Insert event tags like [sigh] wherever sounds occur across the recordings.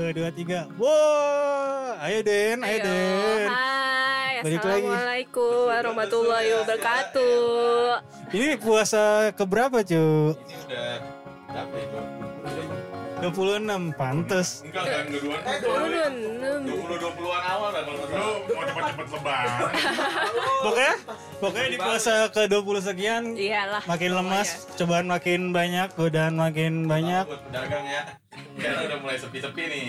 Satu, dua, tiga. Wow, ayo Den, ayo, Den. Hai, Balik lagi. Assalamualaikum warahmatullahi wabarakatuh. Ini puasa keberapa cu? Ini udah? 26, pantes. Enggak kan duluan. Turun. 20 20-an awal lah kalau Lu mau cepet-cepet lebaran. [laughs] Pokoknya, pokoknya di puasa ke 20 sekian Iyalah. makin lemas, cobaan makin banyak, godaan makin banyak. Buat pedagang ya. Karena udah mulai sepi-sepi nih.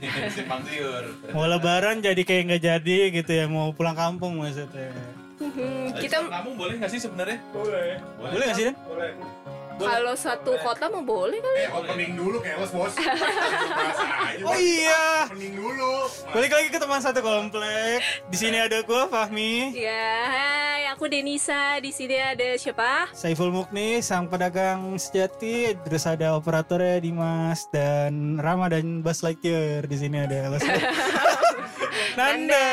[laughs] Simpang siur. Mau lebaran jadi kayak nggak jadi gitu ya, mau pulang kampung maksudnya. Hmm, kita kamu boleh nggak sih sebenarnya? Boleh. Boleh nggak sih Den? Boleh. Kalau satu kota mau boleh kali. Eh, opening dulu keles, Bos. [laughs] Oh iya, Opening dulu. balik lagi ke teman satu komplek. Di sini ada gua Fahmi, Ya, hai, aku Denisa. Di sini ada siapa? Saiful Mukni, sang pedagang sejati. Terus ada operatornya Dimas dan Rama dan Bas Lightyear. Di sini ada Bas [laughs] [laughs] Nanda.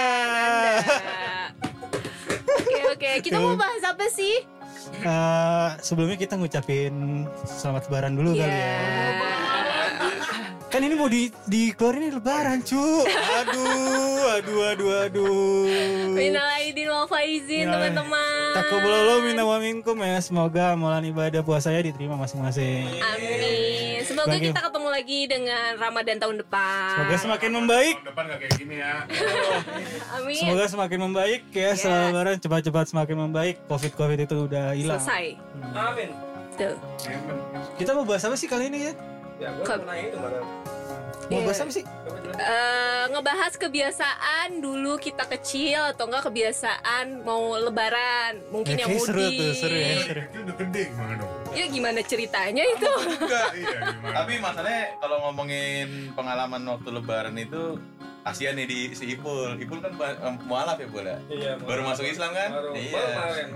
Oke oke, kita mau bahas apa sih? Eh, sebelumnya kita ngucapin selamat lebaran dulu kali ya. Kan ini mau di dikeluarin lebaran, cu. Aduh, aduh, aduh, aduh. Minal aidin wal faizin Ya. teman-teman. Takabbalallahu minna wa minkum ya. Semoga amalan ibadah puasanya diterima masing-masing. Amin. Semoga Bagi- kita ketemu lagi dengan Ramadan tahun depan. Semoga semakin membaik. Tahun depan nggak kayak gini ya. [laughs] Amin. Semoga semakin membaik ya. Setelah lebaran cepat-cepat semakin membaik. Covid-Covid itu udah hilang. selesai. Amin. Tuh. Kita mau bahas apa sih kali ini ya? Ya, gue Ke- mau nanya itu? Mau Iya. bahas apa sih? Eh, ngebahas kebiasaan dulu kita kecil atau enggak kebiasaan mau lebaran mungkin Ya, yang kayak seru mudik tuh, seru ya, seru. Itu udah gede gimana dong? ya gimana ceritanya itu Enggak, iya gimana? Tapi masalahnya kalau ngomongin pengalaman waktu lebaran itu kasihan nih di si Ipul. Ipul kan em, mualaf ya boleh. Iya, Baru masuk Islam kan? Baru, Iya. baru kemarin.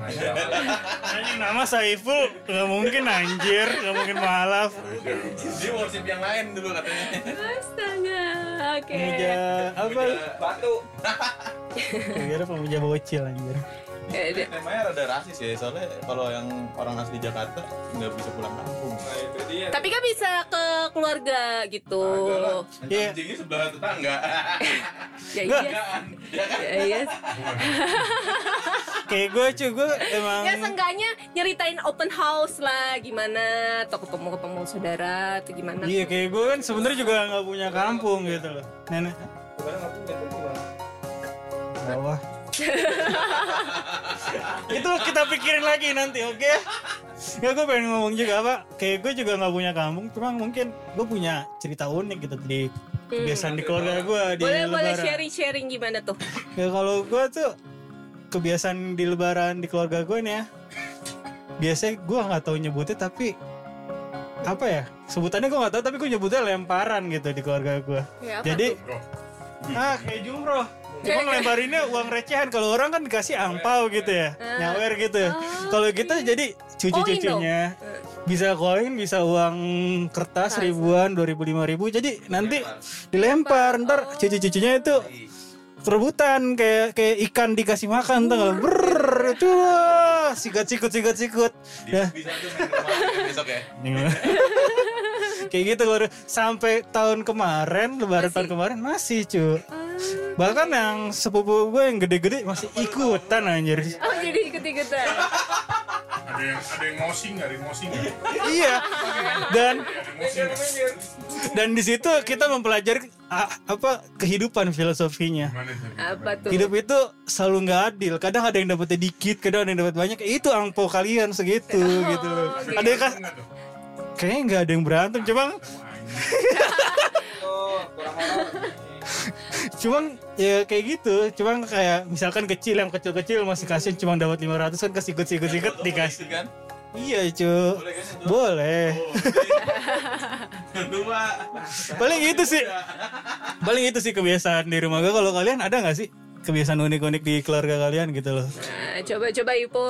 Anjing nama Saiful nggak mungkin anjir, nggak mungkin malaf. Dia worship yang lain dulu katanya. astaga oke Pemuja apa? Batu. Kira pemuja bocil anjir. Ya, deh. Temanya rada rasis ya, soalnya kalau yang orang asli Jakarta nggak bisa pulang kampung. Nah, itu dia. tapi kan bisa ke keluarga gitu Iya. Anjingnya sebelah tetangga. [laughs] ya iya. Ya kan? ya iya Kayak gue cuy, gue emang ya seenggaknya nyeritain open house lah gimana atau ketemu ketemu saudara atau gimana Iya kayak gue kan sebenarnya juga nggak punya kampung gitu loh. Nenek Kemarin nggak punya gimana? bawah. [laughs] itu kita pikirin lagi nanti, oke? Ya gue pengen ngomong juga apa? Kayak gue juga nggak punya kampung, cuma mungkin gue punya cerita unik gitu di kebiasaan di keluarga gue di boleh boleh lebaran. sharing sharing gimana tuh Ya kalau gue tuh kebiasaan di lebaran di keluarga gue nih ya. Biasanya gue nggak tahu nyebutnya tapi apa ya sebutannya gue nggak tahu tapi gue nyebutnya lemparan gitu di keluarga gue. Ya, Jadi Bro, ah kayak jumroh. Cuma ngelemparinnya uang recehan. Kalau orang kan dikasih angpau gitu ya, nyawer gitu. ya. Kalau kita jadi cucu-cucunya. Bisa koin, bisa uang kertas ribuan, dua ribu, lima ribu. Jadi nanti dilempar, ntar cucu-cucunya itu perebutan kayak kayak ikan dikasih makan. Tuh nggak ber itu sikat sikut sikat sikut bisa tuh ya besok ya. [laughs] kayak gitu baru sampai tahun kemarin lebaran tahun kemarin masih cu. Bahkan yang sepupu gue yang gede-gede masih ikutan anjir. Oh jadi ikut ikutan ada yang ada yang ngosing? Ada yang ngosing iya. Dan dan di situ kita mempelajari ah, apa kehidupan filosofinya. Apa tuh? Hidup itu selalu nggak adil. Kadang ada yang dapetnya dikit kadang ada yang dapat banyak. Itu angpo kalian segitu gitu. loh ada yang? Kayaknya nggak ada yang berantem cuma [laughs] Oh, kurang horor. cuma ya kayak gitu cuma kayak misalkan kecil yang kecil-kecil masih kasih cuma dapat 500 kan kesikut sikut sikut dikasih kan? iya cu Boleh kan? itu? boleh [laughs] Dua. paling itu sih paling itu sih kebiasaan di rumah gue kalau kalian ada nggak sih kebiasaan unik-unik di keluarga kalian gitu loh nah, coba coba Ipo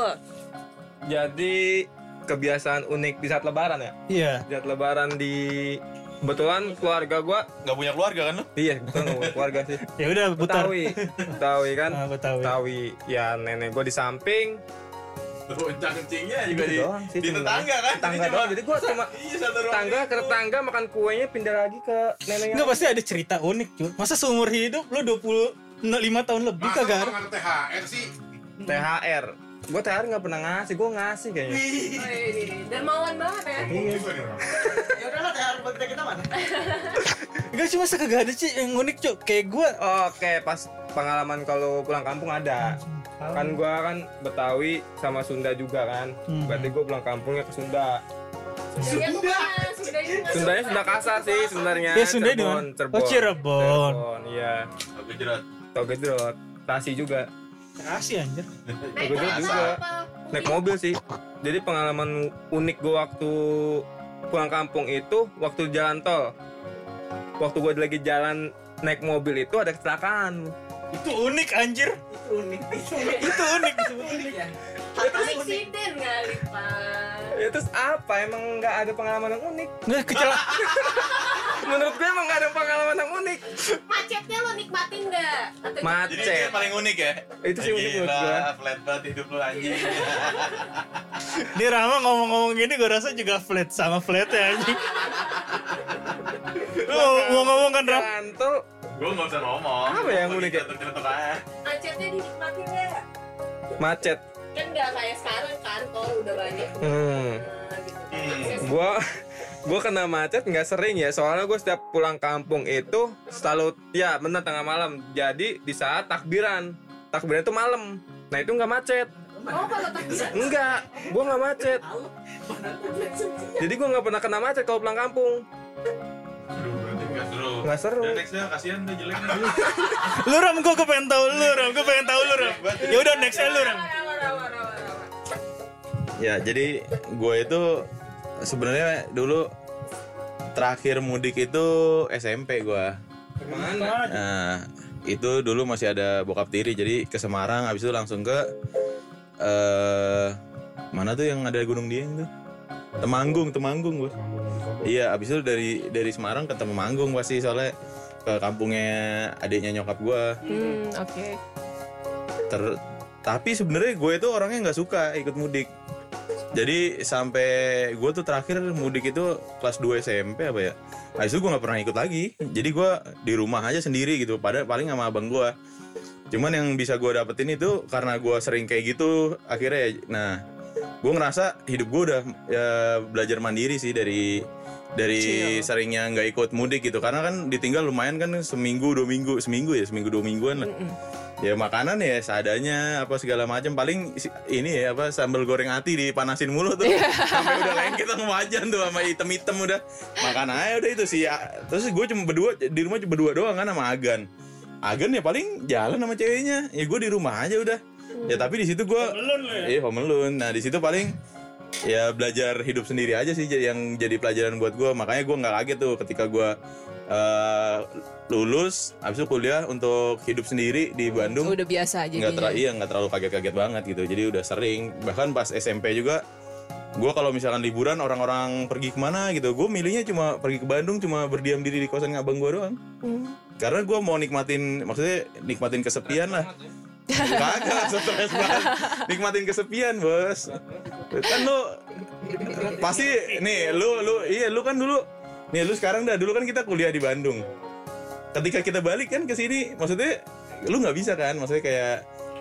Jadi kebiasaan unik di saat lebaran ya? iya Di saat lebaran di kebetulan keluarga gua Gak punya keluarga kan iya bukan keluarga sih [laughs] ya udah putar Betawi Betawi kan Ah, Betawi. Betawi ya nenek gua di samping Boncang kencingnya juga Gitu di, doang sih di tetangga kan Tetangga Jadi doang. cuma- Jadi gua [laughs] sama iya satu ruang tetangga ke tetangga makan kuenya pindah lagi ke neneknya. Enggak pasti ada cerita unik cuy. Masa seumur hidup lu 25 tahun lebih Masa kagak nggak ada THR sih? THR. Gua THR nggak pernah ngasih, gua ngasih kayaknya. Wih, dermawan banget ya. Sombong juga nih orang. Ya udahlah THR buat kita kita mana? [laughs] Enggak cuma masa kagak ada sih yang unik cuy. Kayak gua Oke, pas pengalaman kalau pulang kampung ada. Kan gua kan Betawi sama Sunda juga kan. Hmm. Berarti gua pulang kampungnya ke Sunda. Tuh mana? Sundanya Sunda kasar sih sebenarnya. Ya, Sundanya di mana? Cirebon. Oh, Cirebon. Cirebon, iya. Oke jerat Tau gedrot. Tasi juga. Kasih anjir. [laughs] Naik apa? juga. apa? Naik mobil sih. Jadi pengalaman unik gua waktu pulang kampung itu waktu jalan tol. Waktu gua lagi jalan naik mobil itu ada kecelakaan. Itu unik anjir. Itu unik. Itu unik disebut Unik ya. Aksiden kali, Pak. Ya terus apa? Emang nggak ada pengalaman yang unik? Nggak kecelakaan. [laughs] Menurut gue emang nggak ada pengalaman yang unik. Macetnya lo nikmatin nggak? Atau jadi itu Macet. yang paling unik ya Itu sih unik menurut gua. flat banget hidup lu anjing [laughs] Dia Rama ngomong-ngomong gini gue rasa juga flat sama flat ya anjing. Lu mau ngomong kan Ram? Gue gak usah ngomong Apa yang unik ya? Macetnya dinikmatin nggak? macet. Kan nggak kayak sekarang kan, tol udah banyak. Hmm. Nah, gitu. Hmm. Gua gua kena macet nggak sering ya soalnya gue setiap pulang kampung itu selalu ya bener tengah malam. Jadi di saat takbiran. Takbiran itu malam. Nah itu nggak macet. Oh, kalau takbiran. enggak gua nggak macet. Jadi gua nggak pernah kena macet kalau pulang kampung. Gak seru? Nggak seru. Udah, next dah, kasihan udah jelek nih [laughs] Lu Ram gue kepengen tahu lu Ram, gue pengen tahu lu Ram. Ya udah next lu Ram. Ya, jadi gue itu sebenarnya dulu terakhir mudik itu SMP gue. mana Nah, itu dulu masih ada bokap tiri, jadi ke Semarang, habis itu langsung ke eh mana tuh yang ada Gunung Dieng tuh? Temanggung, Temanggung gue. Iya, habis itu dari dari Semarang ke Temanggung pasti soalnya ke kampungnya adiknya nyokap gue. Hmm, oke. Ter tapi sebenarnya gue itu orangnya nggak suka ikut mudik. Jadi sampai gue tuh terakhir mudik itu kelas 2 SMP apa ya? Habis itu gue nggak pernah ikut lagi. Jadi gue di rumah aja sendiri gitu. Pada paling sama abang gue. Cuman yang bisa gue dapetin itu karena gue sering kayak gitu akhirnya ya. Nah, gue ngerasa hidup gue udah ya, belajar mandiri sih dari dari seringnya nggak ikut mudik gitu karena kan ditinggal lumayan kan seminggu dua minggu seminggu ya seminggu dua mingguan lah ya makanan ya seadanya apa segala macam. Paling ini ya apa sambal goreng ati dipanasin mulu tuh. Sampai udah lengket sama wajan tuh sama item-item udah. Makan aja udah itu sih. Ya, terus gue cuma berdua di rumah cuma berdua doang kan sama Agan. Agan ya paling jalan sama ceweknya. Ya gue di rumah aja udah. Ya tapi di situ gue ya. Iya alone. Nah di situ paling ya belajar hidup sendiri aja sih jadi- yang jadi pelajaran buat gue. Makanya gue nggak kaget tuh ketika gue eh, lulus, habis itu kuliah untuk hidup sendiri di Bandung. Udah biasa aja Nggak terlalu iya nggak terlalu kaget-kaget banget gitu. Jadi udah sering. Bahkan pas SMP juga gue kalau misalkan liburan orang-orang pergi ke mana gitu gue milihnya cuma pergi ke Bandung cuma berdiam diri di kosan abang gue doang karena gue mau nikmatin maksudnya nikmatin kesepian lah Kagak, stres banget. Nikmatin kesepian, Bos. Kan lu pasti nih, lu lu iya lu kan dulu nih lu sekarang dah dulu kan kita kuliah di Bandung. Ketika kita balik kan ke sini, maksudnya lu nggak bisa kan? Maksudnya kayak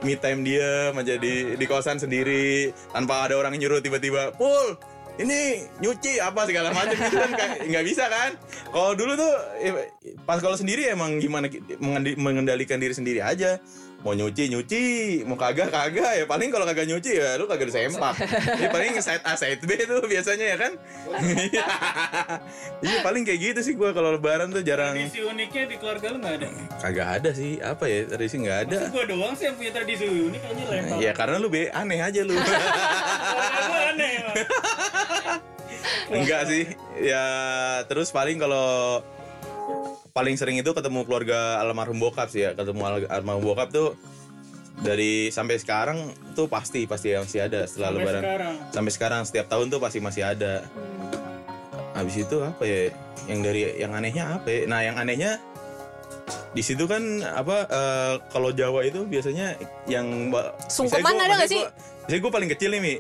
me time dia menjadi di kosan sendiri tanpa ada orang yang nyuruh tiba-tiba, "Pul, ini nyuci apa segala macam gitu kan nggak bisa kan kalau dulu tuh eh, pas kalau sendiri emang gimana mengendalikan diri sendiri aja mau nyuci nyuci mau kagak kagak ya paling kalau kagak nyuci ya lu kagak disempak ya paling side A side B tuh biasanya ya kan iya paling kayak gitu sih gua kalau lebaran tuh jarang Tradisi uniknya di keluarga lu nggak ada. kagak ada sih apa ya tradisi nggak ada gue doang sih yang punya tradisi unik aja lempar. ya karena lu be aneh aja lu aneh. Enggak sih. Ya terus paling kalau paling sering itu ketemu keluarga almarhum bokap sih ya. Ketemu al- almarhum bokap tuh dari sampai sekarang tuh pasti pasti masih ada setelah Sampai lebaran. sekarang. Sampai sekarang setiap tahun tuh pasti masih ada. Habis itu apa ya? Yang dari yang anehnya apa ya? Nah, yang anehnya di situ kan apa eh, kalau Jawa itu biasanya yang Sungkeman gua- ada nggak maksudnya sih? gua Jadi gue paling kecil nih Mi,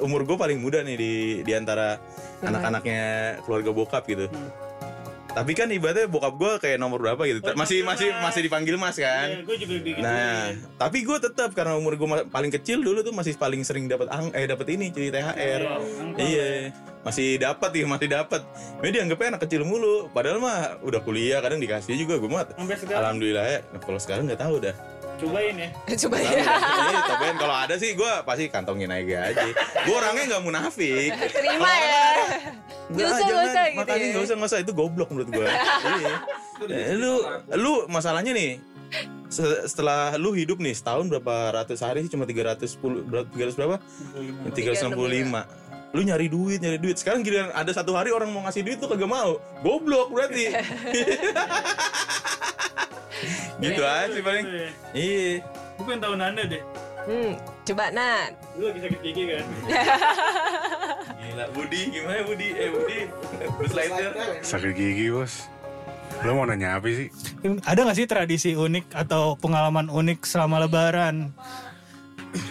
umur gue paling muda nih di di antara anak-anaknya keluarga bokap gitu. Tapi kan ibaratnya bokap gue kayak nomor berapa gitu, masih masih masih dipanggil mas kan. gue juga begitu. Nah, tapi gue tetap karena umur gue paling kecil dulu tuh masih paling sering dapat ang eh dapat ini cuy THR. Iya. Masih dapat ya, masih dapat. Ini dianggapnya anak kecil mulu. Padahal mah udah kuliah kadang dikasih juga gue mah. Alhamdulillah ya. Nah, kalau sekarang nggak tahu dah. Cobain ya. Coba Tahu ya. Iya, kan kalau ada sih gue pasti kantongin aja aja. Gue orangnya nggak munafik. Terima ya. Nggak, Nggak usah, nggak jangan. usah gitu Makanya ya. nggak usah nggak usah itu goblok menurut gue. [laughs] iya. Eh, lu lu masalahnya nih se- setelah lu hidup nih setahun berapa ratus hari sih cuma 310 berapa 300 berapa? 365. Lu nyari duit, nyari duit. Sekarang giliran ada satu hari orang mau ngasih duit tuh kagak mau. Goblok berarti. [laughs] [laughs] gitu aja sih paling. Iya. Gue pengen tahu Nanda deh. Hmm, coba Nan. Lu lagi sakit gigi kan? [laughs] Gila Budi, gimana Budi? Eh Budi, slider. Sakit gigi bos. Lo mau nanya apa sih? Ada gak sih tradisi unik atau pengalaman unik selama lebaran?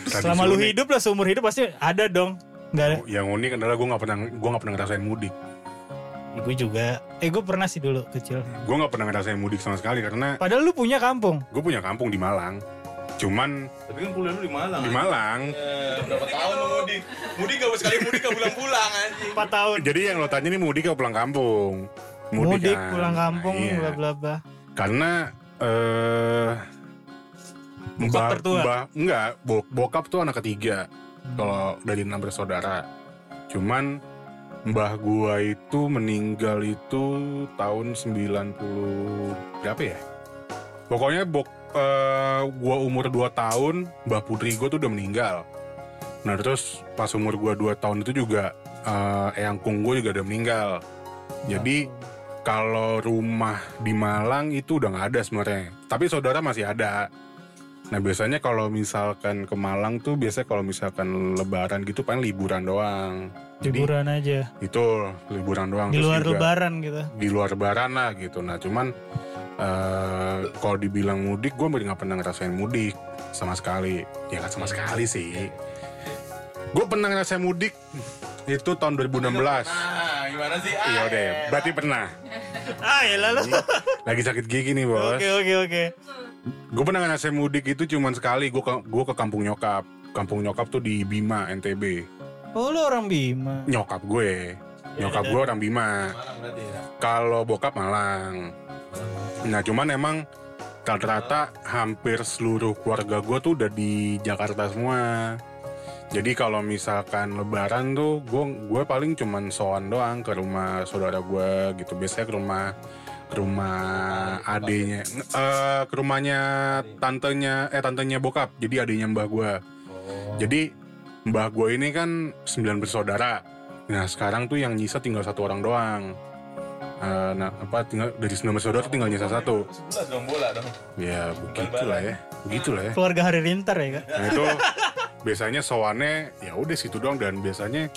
Tradisi selama lu unik. hidup lah seumur hidup pasti ada dong. Gak ada. Yang unik adalah gue nggak pernah gue nggak pernah ngerasain mudik. Gue juga. Eh gue pernah sih dulu kecil. Gue nggak pernah ngerasain mudik sama sekali karena Padahal lu punya kampung. gue punya kampung di Malang. Cuman Tapi kan kuliah lu di Malang. di Malang. Eh, berapa tahun lu mudik? Mudik gak sekali mudik gak pulang-pulang anjing. 4 tahun. Jadi yang lo tanya nih mudik atau pulang kampung? Mudik, kan? pulang kampung, Nah, iya. bla bla bla. Karena eh Bokap mbah- tertua? enggak, bo- bokap tuh anak ketiga. Kalau dari enam bersaudara. Cuman mbah gua itu meninggal itu tahun 90 berapa ya? Pokoknya bok eh, gua umur 2 tahun, mbah putri gua tuh udah meninggal. Nah, terus pas umur gua 2 tahun itu juga eh eyangkung gua juga udah meninggal. Jadi kalau rumah di Malang itu udah nggak ada sebenarnya. Tapi saudara masih ada. Nah biasanya kalau misalkan ke Malang tuh biasanya kalau misalkan Lebaran gitu paling liburan doang. Jadi Liburan aja. itu liburan doang. Di luar juga lebaran gitu. Di luar Lebaran lah gitu. Nah cuman eh kalau dibilang mudik, gue nggak pernah ngerasain mudik sama sekali. Ya nggak sama sekali sih. Gue pernah ngerasain mudik itu tahun 2016. Nah, gimana sih? Ah, Iya deh, berarti pernah. Ah ya lalu. Lagi sakit gigi nih bos. Oke oke oke. Gue pernah ngerasain mudik itu cuman sekali. Gue ke, gua ke kampung nyokap. Kampung nyokap tuh di Bima, NTB. Oh lu orang Bima. Nyokap gue. Nyokap gue orang Bima. Ya. Kalau bokap Malang. Nah cuman emang rata-rata hampir seluruh keluarga gue tuh udah di Jakarta semua. Jadi kalau misalkan Lebaran tuh gue gue paling cuman soan doang ke rumah saudara gue gitu. Biasanya ke rumah ke rumah adenya, eh ke rumahnya tantenya eh tantenya bokap. Jadi adenya mbah gue. Jadi mbah gue ini kan sembilan bersaudara. Nah sekarang tuh yang nyisa tinggal satu orang doang. Eh, nah apa tinggal dari sembilan bersaudara tuh tinggal nyisa satu. Sebelas dong bola dong. Ya begitulah ya, begitulah ya. Keluarga Hari Rintar ya kak. Nah itu biasanya sowannya ya udah situ doang dan biasanya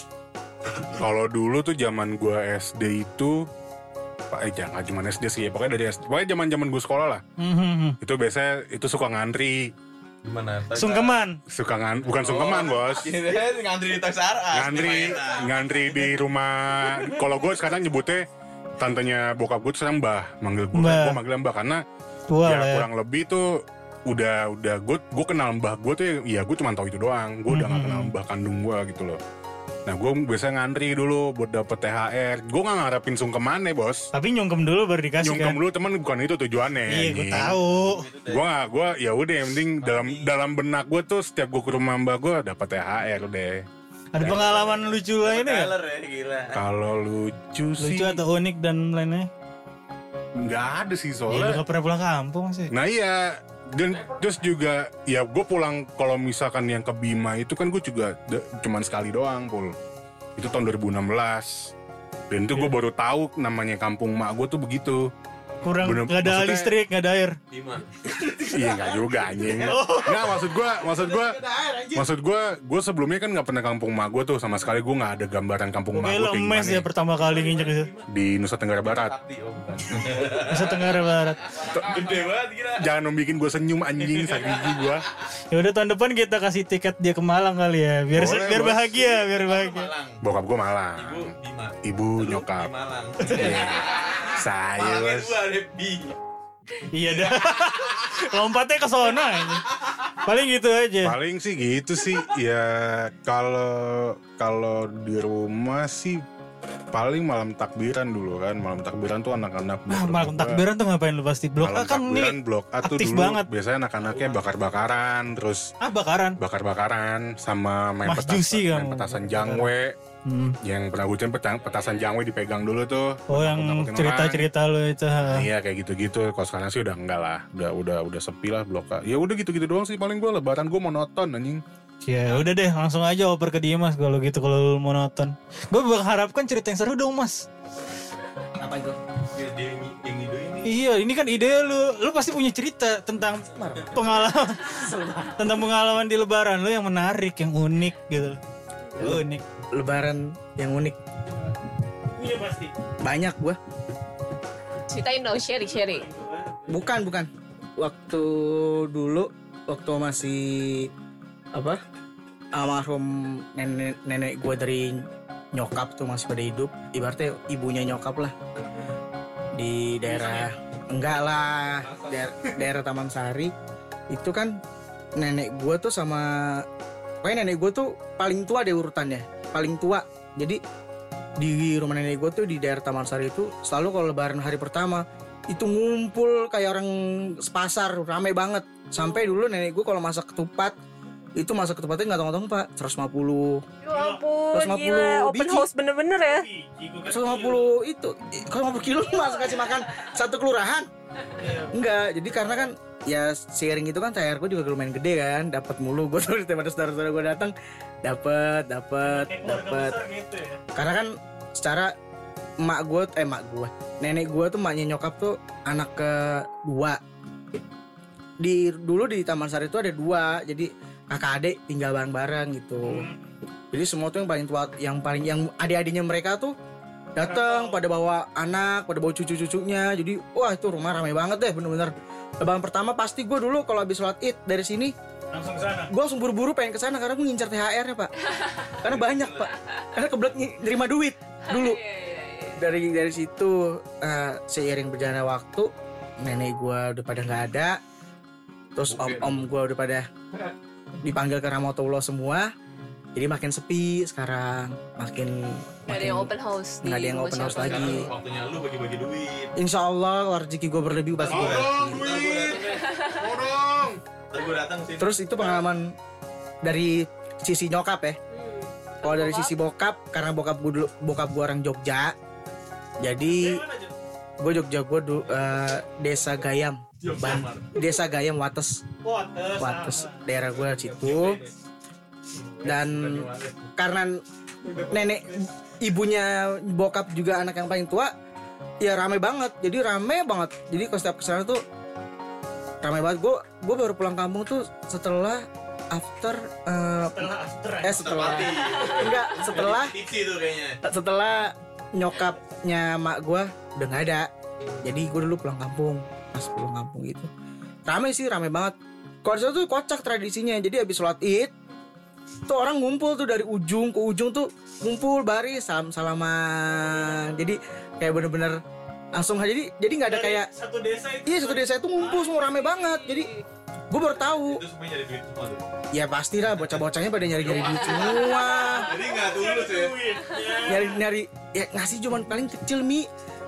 kalau dulu tuh zaman gua SD itu Pak eh jangan cuma SD sih ya pokoknya dari SD pokoknya zaman zaman gue sekolah lah Mhm. itu biasanya itu suka ngantri Gimana? Sungkeman. suka ngan bukan sungkeman bos [laughs] Kirain ngantri di Toys R Us. ngantri ngantri di rumah kalau gue sekarang nyebutnya tantenya bokap gue tuh sekarang mbah manggil gue Mbah. gue manggil mbah karena Tua ya lah ya. kurang lebih tuh udah udah gue gue kenal mbah gue tuh ya gue cuma tahu itu doang gue udah gak Mhm. kenal mbah kandung gue gitu loh nah gue biasanya ngantri dulu buat dapet THR gue gak ngarepin sungkeman ya bos Tapi nyungkem dulu baru dikasih nyungkem kan. dulu temen bukan itu tujuannya Iya gue tahu. gue gak gue ya udah yang penting dalam dalam benak gue tuh setiap gue ke rumah mbah gue dapet THR deh Ada pengalaman lucu lainnya ya gila. kalau lucu, sih Lucu atau unik dan lainnya? nggak ada sih Ya, soalnya gak pernah pulang kampung sih. Nah iya dan terus juga ya gue pulang kalau misalkan yang ke Bima itu kan gue juga de- cuman sekali doang pul. Itu tahun 2016 dan itu gue baru tahu namanya kampung mak gue tuh begitu kurang Bener- nggak ada listrik nggak ada air [laughs] Iya nggak juga anjing. [laughs] Nggak maksud gue, maksud gue, maksud gue, gue sebelumnya kan nggak pernah kampung mak gue tuh sama sekali gue nggak ada gambaran kampung mak gue lo kayak emes gimana ya pertama kali nginjek itu di Nusa Tenggara Barat. [laughs] Nusa Tenggara Barat Gede banget gila. Jangan bikin gue senyum anjing saking gigi gue. ya udah tahun depan kita kasih tiket dia ke Malang kali ya biar Boleh, biar Bos. bahagia biar bahagia Malang. Bokap gue malang, Ibu Bima. ibu nyokap. Malang. Saya B. iya dah. [laughs] Lompatnya ke sono aja paling gitu aja. Paling sih gitu sih. Ya kalau kalau di rumah sih paling malam takbiran dulu kan. Malam takbiran tuh anak-anak baru malam takbiran tuh ngapain lu pasti? Blok Malam kan takbiran nih blok A tuh aktif dulu. banget. biasanya anak-anaknya bakar-bakaran terus ah bakaran. bakar-bakaran sama main, Mas petas- Juicy main petasan jangwe Hmm. yang pernah gue petasan, petasan jangwe dipegang dulu tuh oh yang cerita-cerita lu itu ha. iya kayak gitu-gitu kalau sekarang sih udah enggak lah udah udah udah sepi lah blok A ya udah gitu-gitu doang sih paling gue lebaran gue monoton anjing Ya udah deh langsung aja oper ke dia mas kalau gitu kalau lu monoton. Gue mengharapkan cerita yang seru dong mas. Apa itu? Dia dia yang yang ide ini. Iya ini kan ide lu, lu pasti punya cerita tentang pengalaman tentang pengalaman di Lebaran lu yang menarik, yang unik gitu. Unik. Lebaran yang unik. Iya pasti. Banyak gua. Ceritain dong, sharing, sharing. Bukan, bukan. Waktu dulu waktu masih apa? Almarhum nenek nenek gua dari nyokap tuh masih pada hidup. Ibaratnya ibunya nyokap lah. Di daerah enggak lah, daerah, daerah Taman Sari. Itu kan nenek gua tuh sama pokoknya nenek gua tuh paling tua deh urutannya. Paling tua. Jadi di rumah nenek gue tuh di daerah Taman Sari itu selalu kalau lebaran hari pertama itu ngumpul kayak orang sepasar rame banget sampai dulu nenek gue kalau masak ketupat itu masak ketupatnya nggak tong-tong pak 150 Ya ampun, 150 gila. Open biji. house bener-bener ya. 150 itu kalau 50 kilo masa kasih makan satu kelurahan enggak jadi karena kan ya sharing itu kan THR gue juga lumayan gede kan dapat mulu gue tuh daripada saudara-saudara gue datang dapat dapat dapat gitu ya. karena kan secara emak gue eh emak gue nenek gue tuh emaknya nyokap tuh anak kedua. Di dulu di Taman Sari itu ada dua jadi kakak adik tinggal bareng-bareng gitu. Jadi semua tuh yang paling tua yang paling yang adik-adiknya mereka tuh datang pada bawa anak pada bawa cucu-cucunya. Jadi wah itu rumah ramai banget deh bener-bener lebaran pertama pasti gue dulu kalau habis sholat id dari sini. Langsung sana. gue langsung buru-buru pengen ke sana karena gue ngincar THR nya pak. Karena banyak pak. Karena kebelet nerima duit dulu. Dari dari situ eh, seiring berjalannya waktu nenek gue udah pada nggak ada. Terus om om gue udah pada dipanggil ke Ramotullah semua. Jadi makin sepi sekarang makin Gak ada yang open house nggak ada yang open house lagi. Sekarang waktunya lu bagi-bagi duit. Insya Allah kalau rezeki gue berlebih pasti gue datang sih. terus itu pengalaman dari sisi nyokap ya? Hmm. Kalau dari sisi bokap, karena bokap gue dulu, bokap gue orang Jogja, jadi gue Jogja gue du, eh, desa Gayam, Ban- desa Gayam Wates, Wates, daerah gue situ. Dan karena nenek ibunya bokap juga anak yang paling tua, ya rame banget. Jadi rame banget. Jadi kalau setiap ke sana tuh rame banget. Gue gue baru pulang kampung tuh setelah after eh, eh setelah enggak setelah setelah nyokapnya mak gue udah nggak ada jadi gue dulu pulang kampung pas pulang kampung gitu rame sih rame banget kalau tuh kocak tradisinya jadi habis sholat id tuh orang ngumpul tuh dari ujung ke ujung tuh ngumpul baris salam salaman. Jadi kayak bener-bener langsung aja. Jadi jadi nggak ada kayak satu desa itu iya satu desa itu ngumpul semua rame banget. Jadi gue baru tahu. Itu semuanya nyari duit semua tuh. ya pasti lah bocah-bocahnya pada nyari-nyari duit semua. Jadi nggak tulus ya. nyari nyari ya ngasih cuman paling kecil mi.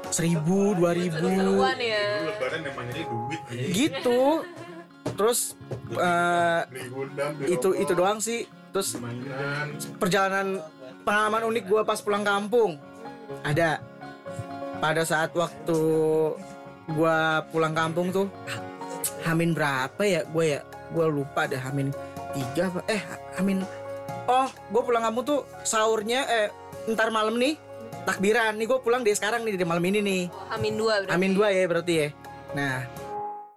Seribu dua ribu. ya. Lebaran emang nyari duit. gitu. Terus eh, itu itu doang sih terus perjalanan pengalaman unik gue pas pulang kampung. Ada. Pada saat waktu gue pulang kampung tuh Hamin berapa ya gue ya? Gue lupa deh Hamin tiga eh Hamin oh gue pulang kampung tuh sahurnya eh ntar malam nih takbiran. Nih gue pulang dari sekarang nih dari malam ini nih. Amin dua berarti. Amin dua ya berarti ya. Nah,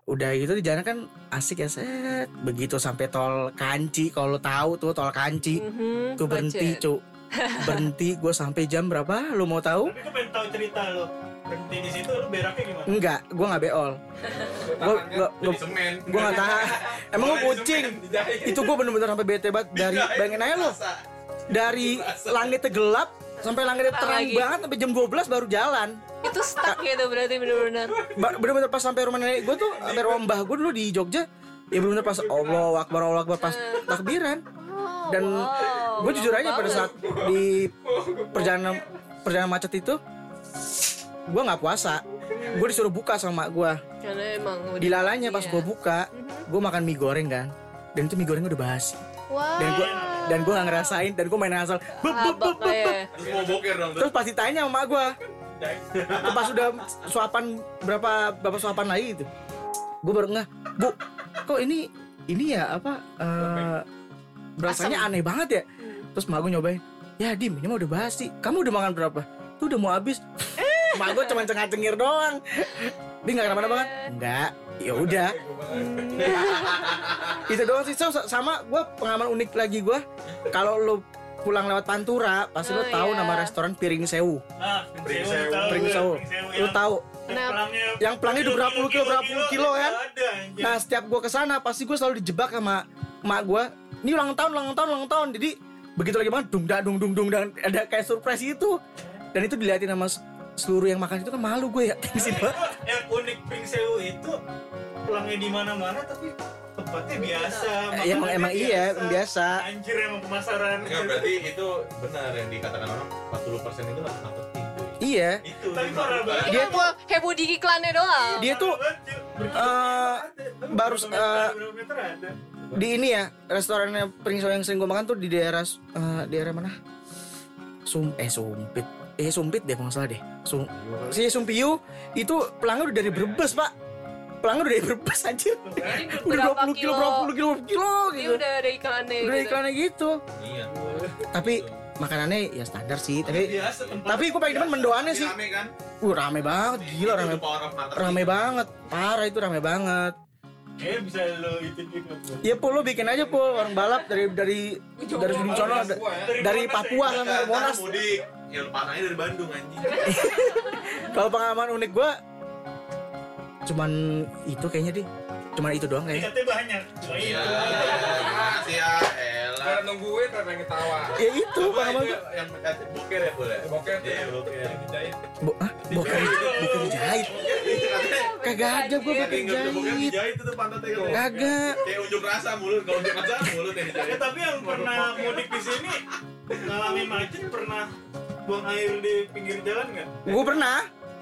udah gitu di jalan kan asik ya set. Begitu sampai tol Kanci, kalau tahu tuh tol Kanci, Mhm, tuh berhenti cuk. [laughs] berhenti gue sampai jam berapa? Lo mau tahu? Tapi gue pengen tahu cerita lo. Berhenti di situ lo beraknya gimana? Enggak, gue nggak beol. Gue gue gue nggak tahan. [laughs] Emang gue kucing. Itu gue bener-bener sampai bete banget dari bayangin aja lo. Dari langitnya gelap sampai langitnya terang banget sampai jam 12 baru jalan. Itu stuck gitu berarti bener-bener. Ba- bener-bener pas sampai rumah nenek gue tuh sampai rumah mbah gue dulu di Jogja ya bener-bener pas Allah Akbar Allah Akbar pas takbiran dan wow, gue jujur aja pada saat di perjalanan perjalanan macet itu gue nggak puasa gue disuruh buka sama mak gue Karena emang udah di lalanya pas iya. gue buka gue makan mie goreng kan dan itu mie goreng udah basi Wah. dan gue dan gue nggak ngerasain dan gue main asal bep. kayak. Terus mau boker dong tuh. terus pas ditanya sama mak gue pas udah suapan berapa berapa suapan lagi itu gue baru ngeh bu kok ini ini ya apa eh rasanya aneh banget ya. Terus mak gue nyobain ya dim ini mah udah basi. Kamu udah makan berapa? Tuh udah mau habis. Mak gue cuma cengah cengir doang. Dia nggak kenapa-napa kan enggak ya udah. [laughs] Itu doang sih. So, sama gue pengalaman unik lagi gue kalau lo pulang lewat Pantura pasti lo Oh, tahu iya. nama restoran Piring Sewu Ah, Pring Sewu, gue, Sewu. Sewu Lu yang- tahu Kenapa? pelangnya Yang pelangnya udah berapa puluh kilo, berapa puluh kilo, kan? Nah setiap gue ke sana pasti gue selalu dijebak sama emak gue. Ini ulang tahun, ulang tahun, ulang tahun. Jadi begitu lagi makan dung dung dung dung dan ada kayak surprise itu. Dan itu dilihatin sama seluruh yang makan itu kan malu gue ya. [laughs] Banget. yang unik Pring Sewu itu pelangnya di mana-mana tapi tempatnya biasa. Eh, emang makanannya emang iya biasa. Anjir emang pemasaran. Enggak berarti itu benar yang dikatakan orang 40% itu harus marketing. Iya. Itu. Tapi parah banget. Dia tuh heboh di iklannya doang. Dia tuh eh, baru eh, di ini ya restorannya Pringso yang sering gue makan tuh di daerah eh, daerah mana? Sum eh Sumpit. Eh Sumpit deh kalau salah deh. Sum si Sumpiu itu pelanggan udah dari Brebes, Pak. Pelanggan udah dari Brebes anjir. Jadi [laughs] udah berapa 20 kilo, berapa puluh kilo, berapa kilo Dia gitu. udah ada iklannya Udah gitu. iklannya gitu. Iya. Tapi makanannya ya standar sih, tapi Biasa tapi gue paling demen mendoannya sih. Rame kan? Uh, rame banget, gila rame. Rame banget. Parah itu rame banget. Eh bisa lo itu juga. Bro. Ya pul lo bikin aja pul warung balap dari dari dari ujung sono da- dari Papua sampai Monas. mudik. Ya lu pasangnya dari Bandung anjing. [laughs] [laughs] Kalau pengalaman unik gua cuman itu kayaknya deh. Cuman itu doang kayaknya. Katanya banyak. Cuma Iya. itu. Makasih ya. Elah. Karena nungguin karena ketawa. Ya itu itu gua. yang kata boker ya boleh? Boker Iya, yang boker. dijahit. Bo ah, bukan bukan dijahit. Kagak ada gua Iya, pakai tinggal boker jahit. dijahit itu pantatnya kan. Kagak. Kayak unjuk rasa mulut, kalau unjuk rasa mulut yang Ya, dijahit. tapi yang pernah mudik di sini ngalamin macet pernah buang air di pinggir jalan nggak? Gua pernah.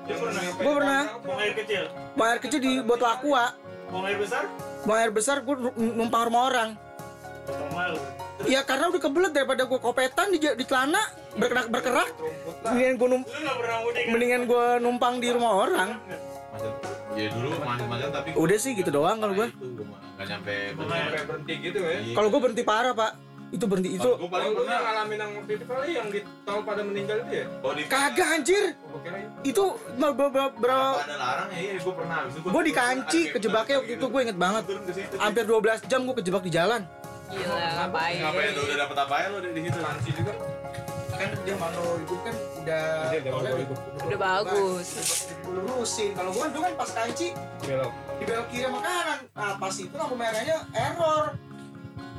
Dia pernah. Gua pernah. Buang air kecil. Buang air kecil di botol aqua. Buang air besar? Buang air besar gua numpang rumah orang. Potong malu. Ya karena udah kebelet daripada gua kopetan di, di celana berkerak berkerak. Mendingan gua num kan? mendingan gua numpang di rumah orang. Ya dulu macet-macet tapi Udah sih gitu doang kalau nggak nyampe. Sampai berhenti gitu ya. Iya. Kalau gue berhenti parah pak, itu berhenti itu Gua paling pernah ngalamin yang waktu itu kali yang di tahu pada meninggal itu ya? kalau di kagak anjir. Kira Itu ber- ber- ber- ber- ada larang ya, iya gua pernah. Habis itu gua- gue di kanci kejebaknya waktu itu gue inget banget. Hampir 12 jam gue kejebak di jalan. Gila, ngapain? Ngapain lu udah dapet apa ya lu di di situ? Nanti juga. Kan dia mano itu kan udah Iya. Udah bagus. lurusin. Kalau gue dulu kan pas kanci Belok. di belok kiri sama kanan. Nah pas itu lampu merahnya error.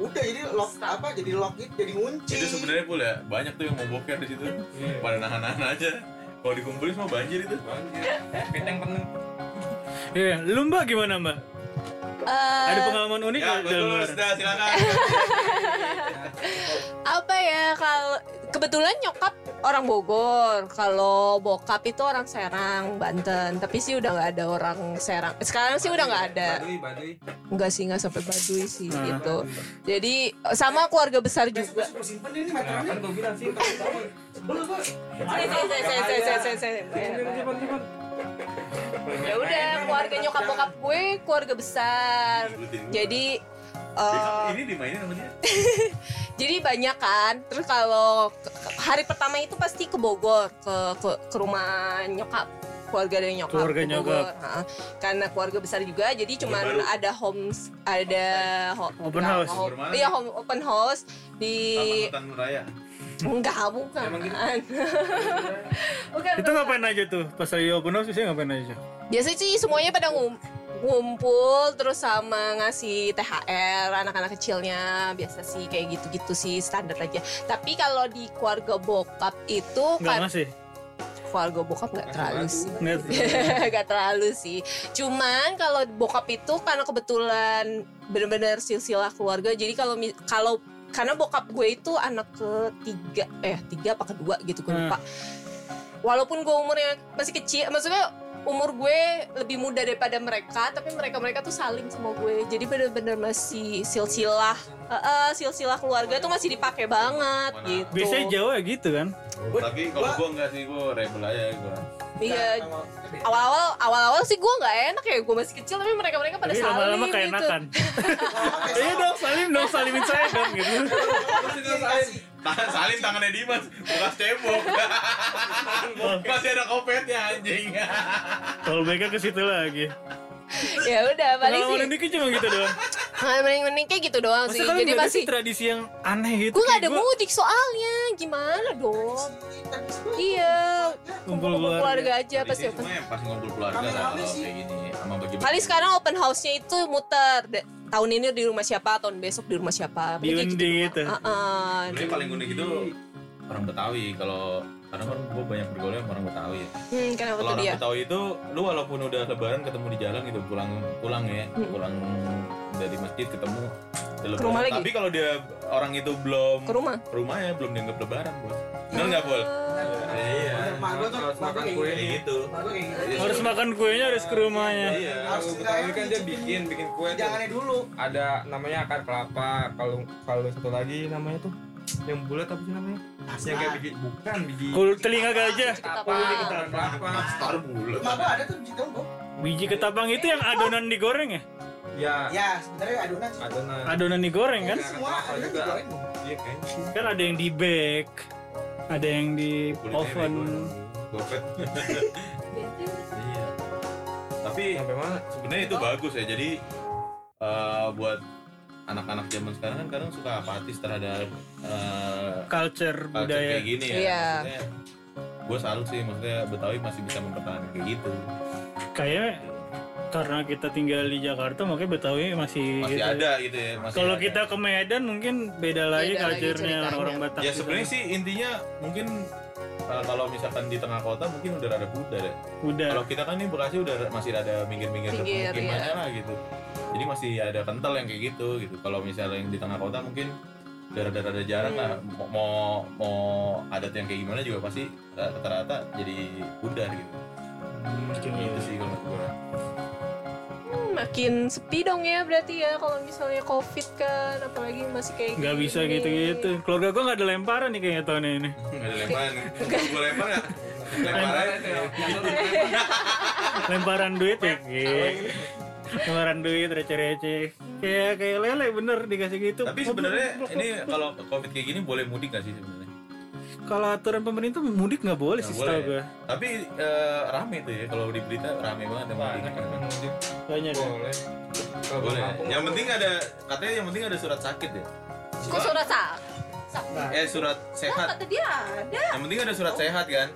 Udah jadi lock apa? Jadi lock it, jadi kunci. Itu sebenarnya pula ya, banyak tuh yang mau boker di situ. Pada nahan-nahan aja. Kalau dikumpulin semua banjir itu. Banjir. Piteng penuh. Iya, lu mbak gimana mbak? Eh, Ada pengalaman unik Ya, nggak dalam betul, luar? sudah silakan. [laughs] apa ya kalau kebetulan nyokap orang Bogor kalau bokap itu orang Serang Banten tapi sih udah nggak ada orang Serang sekarang sih udah nggak ada nggak sih nggak sampai Baduy sih gitu jadi sama keluarga besar juga. Kan ya udah keluarga nyokap bokap gue keluarga besar jadi eh, Ini dimainin sama dia. [laughs] Jadi banyak kan. Terus kalau hari pertama itu pasti ke Bogor, ke ke, ke rumah nyokap keluarga dari nyokap Keluarga ke Bogor. nyokap. Ha, karena keluarga besar juga jadi cuman ada home ada ho- Open enggak, house. home- iya home open house di Taman Hutan Raya. enggak bukan Emang gitu? bukan [laughs] Itu ngapain aja tuh? Pas lagi open house biasanya ngapain aja? Biasanya sih semuanya pada ngum ngumpul terus sama ngasih THR anak-anak kecilnya biasa sih kayak gitu-gitu sih standar aja. Tapi kalau di keluarga bokap itu Enggak kan keluarga bokap nggak terlalu sih. Nggak. [laughs] Gak terlalu sih. Cuman kalau bokap itu karena kebetulan benar-benar silsilah keluarga. Jadi kalau kalau karena bokap gue itu anak ketiga eh tiga apa kedua gitu gue Hmm. lupa. Walaupun gue umurnya masih kecil, maksudnya umur gue lebih muda daripada mereka, tapi mereka mereka tuh saling sama gue. Jadi benar-benar masih silsilah, eh, eh, silsilah keluarga tuh masih dipakai banget Mana? gitu. Biasanya Jawa gitu kan? Tapi kalau gua enggak sih, gua rebel aja gua. Iya, awal-awal awal-awal sih gue nggak enak ya gue masih kecil tapi mereka mereka pada Tapi saling lama-lama gitu. keenakan. [laughs] Iya dong, salim dong, salimin saya dong gitu. Tangan salim tangannya Dimas, bekas cebok. [laughs] Masih ada kopetnya anjing. [laughs] Kalau mereka ke situ lagi. ya udah paling sih uniknya cuma gitu doang. mending mending kayak gitu doang Masa sih kalian jadi masih sih tradisi yang aneh gitu? gue nggak ada gua mudik soalnya gimana dong iya Kumpul keluarga. keluarga aja pasti open pas ngumpul keluarga kayak gini sama bagi kali sekarang open house-nya itu muter tahun ini di rumah siapa tahun besok di rumah siapa Diundi doang. gitu. Heeh. Sebenarnya paling unik itu orang Betawi kalau karena kan gue banyak bergaul sama orang Betawi ya. hmm, kenapa Kalau orang dia Betawi itu lu walaupun udah lebaran ketemu di jalan gitu pulang pulang ya, Hmm. pulang dari masjid ketemu Ke rumah lagi? Tapi kalau dia orang itu belum ke rumah ke rumahnya belum dianggap lebaran, Bos. Benar enggak, Bol? Iya. Mak gua tuh, Harus makan kue. Gitu. Kayak gitu. Harus makan kuenya harus ke rumahnya. Iya. Harus kan dia bikin bikin kue tuh. Jangannya dulu. Ada namanya akar kelapa. Kalau kalau satu lagi namanya tuh yang bulat apa sih namanya? Yang kayak biji bukan biji. Kul telinga gajah. Akar kelapa. Star bulat. Gua ada tuh di Tiongkok. Biji ketapang itu yang adonan digoreng ya? Ya, Ya, sebenarnya adonan adonan. Adonan digoreng kan? Semua adonan juga. digoreng. Iya kayaknya. Kan ada yang di bake, ada yang di oven. Gopet. Iya. Tapi Sampai mana? sebenarnya itu bagus ya. Jadi eh, buat anak-anak zaman sekarang kan kadang suka apatis terhadap eh, Culture culture budaya. kayak gini ya. Iya. gue salut sih maksudnya Betawi masih bisa mempertahankan kayak gitu. Kayaknya karena kita tinggal di Jakarta makanya Betawi masih, Masih gitu. ada gitu ya. Masih Kalau ada. kita ke Medan mungkin beda lagi ceritanya. orang-orang Batak. ya gitu. sebenarnya sih intinya mungkin eh, kalau misalkan di tengah kota mungkin udah ada pudar ya. udah. Kalau kita kan ini Bekasi udah masih ada minggir-minggir Pinggir, pemukimannya iya. lah gitu. Jadi masih ada kental yang kayak gitu gitu. Kalau misalnya yang di tengah kota mungkin daerah-daerah ada jarang lah Hmm. mau, mau mau adat yang kayak gimana juga pasti rata-rata jadi pudar gitu. Mungkin Gitu gitu. sih kalau menurut gue. Makin sepi dong ya berarti ya kalau misalnya covid kan apalagi masih kayak Nggak gini. bisa gitu-gitu. Keluarga gua nggak ada lemparan nih kayaknya tahun ini. Nggak ada lemparan. gue lempar ya. Lempar aja. Lemparan duit ya. Lemparan duit receh-receh. Kayak kayak lele bener dikasih gitu. Tapi sebenarnya ini kalau covid kayak gini boleh mudik gak sih sebenarnya? Kalau aturan pemerintah mudik nggak boleh sih setahu gue. Tapi eh, rame tuh ya kalau di berita rame banget yang mudik. Banyak ya. Boleh. Boleh. kampung Yang penting ada katanya yang penting ada surat sakit ya. kok surat sak Eh surat sehat. kata dia ada Yang penting ada surat sehat kan.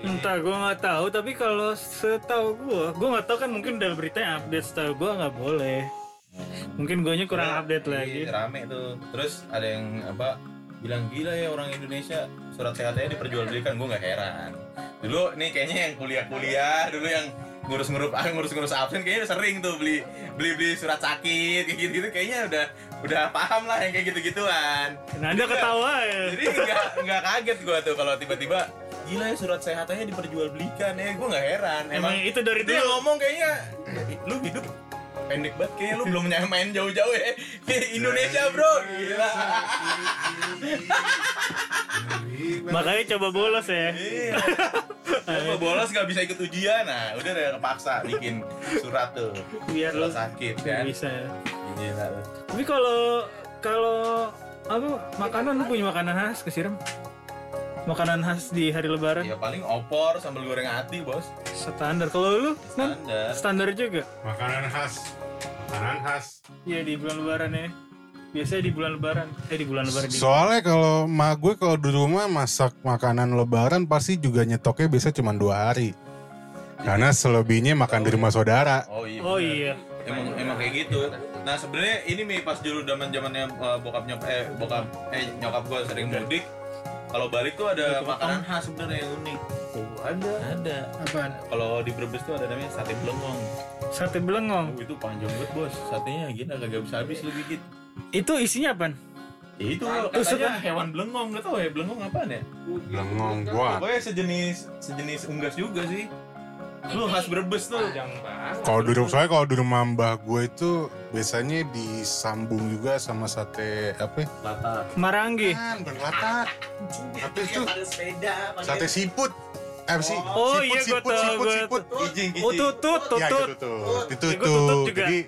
Entah gue nggak tahu tapi kalau setahu gue, gue nggak tahu kan mungkin udah beritanya update setahu gue nggak boleh. Mungkin gue kurang Nah, update iya, lagi. Rame tuh. Terus ada yang apa bilang gila ya orang Indonesia surat sehatnya diperjualbelikan. Gue nggak heran. Dulu nih kayaknya yang kuliah-kuliah dulu yang ngurus-ngurus ah, ngurus-ngurus absen kayaknya udah sering tuh beli beli beli surat sakit kayak gitu-gitu kayaknya udah udah paham lah yang kayak gitu-gituan. Nah, anda ketawa ya. jadi nggak nggak kaget gue tuh kalau tiba-tiba gila ya surat sehatnya diperjualbelikan. Ya gue nggak heran. Emang emang itu dari itu yang dulu. ngomong kayaknya lu hidup pendek banget kayaknya lu belum nyampe main jauh-jauh ya ke Indonesia bro gila Makanya coba bolos ya. iya Apa bolos gak bisa ikut ujian nah udah udah kepaksa bikin surat tuh Biar lo surat sakit kan bisa. ya. gila lu. Tapi kalau kalau apa makanan lu punya makanan khas kesiram? Makanan khas di hari lebaran Ya paling opor sambal goreng ati bos. standar. Kalau lu? Standar. standar juga. Makanan khas. Makanan khas. Iya di bulan lebaran ya. Biasanya di bulan lebaran. Eh di bulan lebaran di Soalnya kalau mak gue kalau di rumah masak makanan lebaran pasti juga nyetoknya biasa cuma dua hari. Karena selebihnya makan di rumah saudara. Oh iya. Oh iya. Emang emang kayak gitu. Nah sebenarnya ini nih pas dulu zaman zamannya bokap nyokap eh bokap eh nyokap gue sering mudik. Kalau balik tuh ada makanan khas sebenarnya yang unik. ada Ada. Apaan? Kalau di Brebes tuh ada namanya sate belengong. Sate belengong. Oh, itu panjang banget bos. Satenya gini kagak bisa habis lu dikit. Itu isinya apaan? Ya itu katanya hewan belengong nggak tahu ya belengong apaan ya? Lengong gua. Pokoknya sejenis sejenis unggas juga sih. Lu khas Brebes tuh. Kalau di rumah saya kalau di rumah mbah gue itu biasanya disambung juga sama sate apa? ya? Latar. Maranggi. Kan, bukan latak. Apa itu? Sate siput. Eh, apa sih? Oh, siput, iya, gua siput, tahu, siput, siput. Kijing, Oh kijing. tutut, Ya, tutut. gitu tuh. Itu Ya, gua tuh. tutut juga. Jadi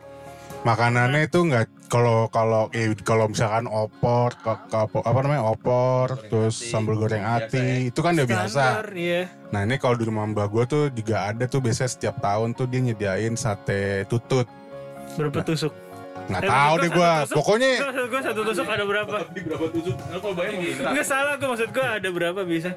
makanannya itu nggak kalau kalau eh, kalau misalkan opor, ke- ke- apa namanya opor, Goreng terus ati. sambal goreng Biasa ati, itu kan udah biasa. Iya. Nah ini kalau di rumah mbak gue tuh juga ada tuh biasanya setiap tahun tuh dia nyediain sate tutut. Berapa tusuk? Nggak Eh, tahu deh gua gue. Pokoknya Enggak, gue satu tusuk ada berapa? Berapa tusuk? Kalau bayang gini. Enggak salah gue maksud gue ada berapa bisa?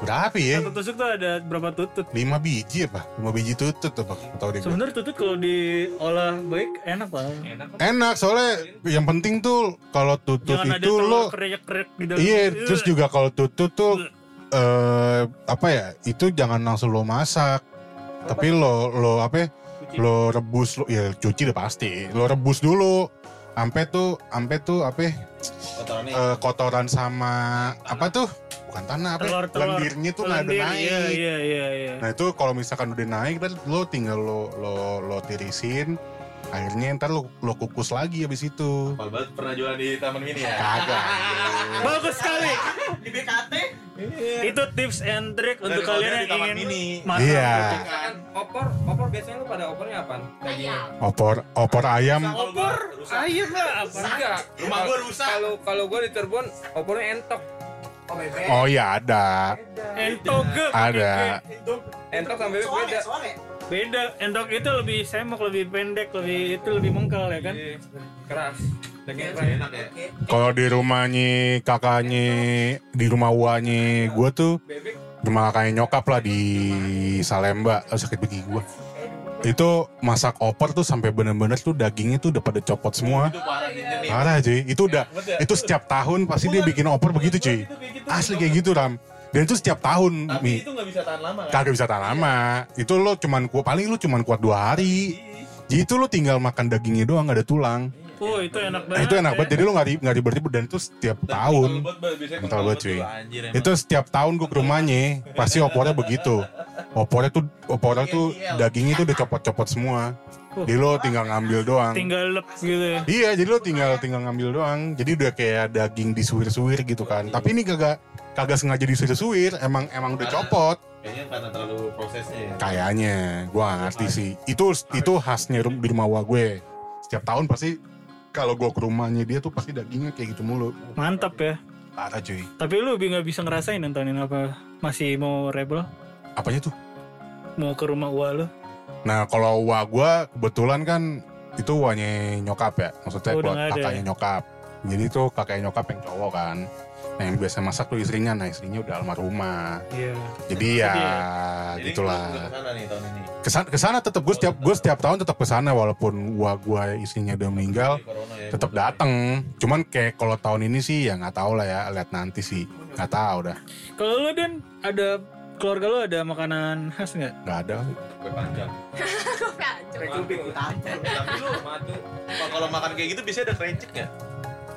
Berapa ya? Satu tusuk tuh ada berapa tutut? 5 biji apa? 5 biji tutut apa? Deh gue. Sebenarnya tutut kalau diolah baik enak lah. enak Enak soalnya yang penting tuh kalau tutut Jangan itu lo kerek-kerek di dalam. Iya, terus juga kalau tutut tuh eh apa ya? Itu jangan langsung lo masak. Tapi lo lo apa? ya, Lo rebus lo ya cuci udah pasti. Lo rebus dulu. Sampai tuh sampai tuh apa? Ya, Kotorannya. eh, kotoran sama apa tuh? Bukan tanah apa? ya, telur-telur. Lendirnya tuh nggak ada Lendir, naik. Iya, iya, iya, iya. Nah itu kalau misalkan udah naik, lo tinggal lo lo lo tirisin. Akhirnya ntar lo lo kukus lagi habis itu. Apal banget pernah jualan di Taman Mini ya? Kagak. [laughs] Bagus sekali. Di BKT Itu tips and trick untuk Daripada kalian yang ingin Mini. masak. Iya. gitu. Misalkan opor opor biasanya lu pada opornya apaan dagingnya Opor opor ayam. Opor, ayam lah apa? enggak Rumah gua rusak. kalau kalau gua di Cirebon opornya entok Oh bebek Oh iya ada. Entoge. Ada. entok sama bebek beda Soalnya Beda. Entok itu lebih semok, lebih pendek, lebih itu lebih mengkal ya kan? Iya, keras Enak, enak ya. Kalau di rumahnya kakaknya, di rumah uanya gue tuh, bebek rumah kakaknya nyokap lah di Salemba, oh, sakit gigi gue. Itu masak opor tuh sampai bener-bener tuh dagingnya tuh udah pada copot semua. Parah cuy, itu udah, itu setiap tahun pasti dia bikin opor begitu cuy. Asli kayak gitu Ram. Dan itu setiap tahun, Tapi Mi. itu nggak bisa tahan lama kan? Kagak bisa tahan lama. Itu lo cuman kuat, paling lo cuman kuat dua hari. Jadi itu lo tinggal makan dagingnya doang, gak ada tulang. Oh, itu enak Nah, banget. itu enak ya. banget, jadi lo gak, ri- nggak ribet-ribet dan itu setiap tahun. Kental banget, cuy. anjir. Itu setiap tahun gue ke rumahnya, pasti opornya begitu. Opornya tuh, opornya tuh dagingnya tuh udah copot-copot semua. Jadi lo tinggal ngambil doang. Tinggal lep gitu ya. Iya, jadi lo tinggal tinggal ngambil doang. Jadi udah kayak daging disuir-suir gitu kan. Tapi ini kagak kagak sengaja disuir-suir, emang emang udah copot. Kayaknya karena terlalu prosesnya ya. Kayaknya, gua gak ngerti sih. Itu itu khasnya di rumah gua gue. Setiap tahun pasti kalau gua ke rumahnya dia tuh pasti dagingnya kayak gitu mulu. Mantap ya. Parah cuy. Tapi lu lebih nggak bisa ngerasain nontonin apa? Masih mau rebel? Apanya tuh? Mau ke rumah gua lu? Nah kalau gua kebetulan kan itu wanya nyokap ya. Maksudnya Oh, buat kakaknya nyokap. Jadi tuh kakaknya nyokap yang cowok kan. Nah yang biasa masak tuh istrinya. Nah istrinya udah almarhumah. Iya. Jadi ya Jadi gitulah. lu ke sana nih tahun ini. Ke sana, ke sana tetap gue setiap gue setiap tahun tetap ke sana walaupun gua gua istrinya udah meninggal. Ya. tetap dateng cuman kayak kalau tahun ini sih ya nggak tahu lah ya lihat nanti sih nggak tahu dah Kalau lu Dan ada keluarga lu ada makanan khas nggak? nggak ada Kue panjang. [laughs] Tapi lu kalau makan kayak gitu biasanya ada kerencik ya?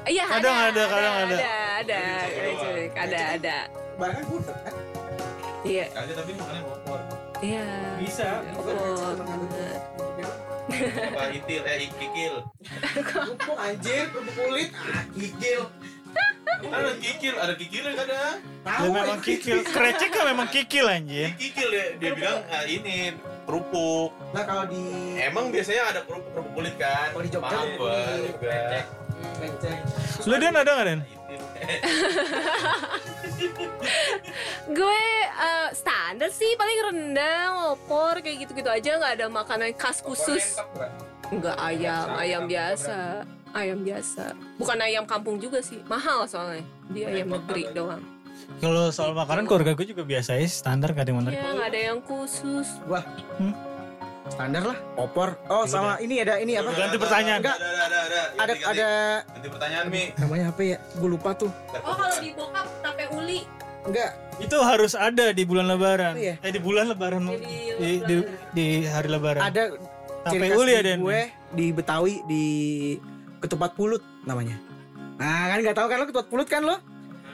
Iya Kadang ada, kadang ada. Ada, ada, ada, ada, ada. Kan gudeg kan Iya, Kagak tapi makannya opor. iya. Bisa. Oh, Apa itil eh kikil. Kerupuk anjir Kerupuk kulit Ah gigil Ada kikil, ada kikilnya kadang. Tahu Ya memang eh. kikil. Krecek kan memang kikil anjir. Kikil ya, dia bilang ah, ini kerupuk. Nah kalau di Emang biasanya ada kerupuk kerupuk kulit kan? Kalau di Jogja Paham ada gua. Lu Dan ada nggak Dan? gue eh, standar sih paling rendang opor kayak gitu-gitu aja. Nggak ada makanan khas khusus. nggak ayam ayam biasa. ayam biasa. Bukan ayam kampung juga sih. Mahal soalnya. Dia ayam negeri doang. Kalau soal makanan keluarga gue juga biasa ya standar gak ada yang menarik. ya nggak ada yang khusus. Wah. Standar lah. Opor. Oh, sama ini ada ini apa? Ganti pertanyaan. Enggak. Ada, ada, ada. Ada Ganti, ganti. ada Ganti pertanyaan, Mi. namanya apa ya? Gue lupa tuh. oh kalau di bokap tape uli Enggak. Itu harus ada di bulan lebaran. Iya. Eh di bulan lebaran. Di Di, di, di hari lebaran. Ada Tape uli ada, gue di Betawi di ketupat pulut namanya. Nah, kan nggak tahu kan lo ketupat pulut kan lo?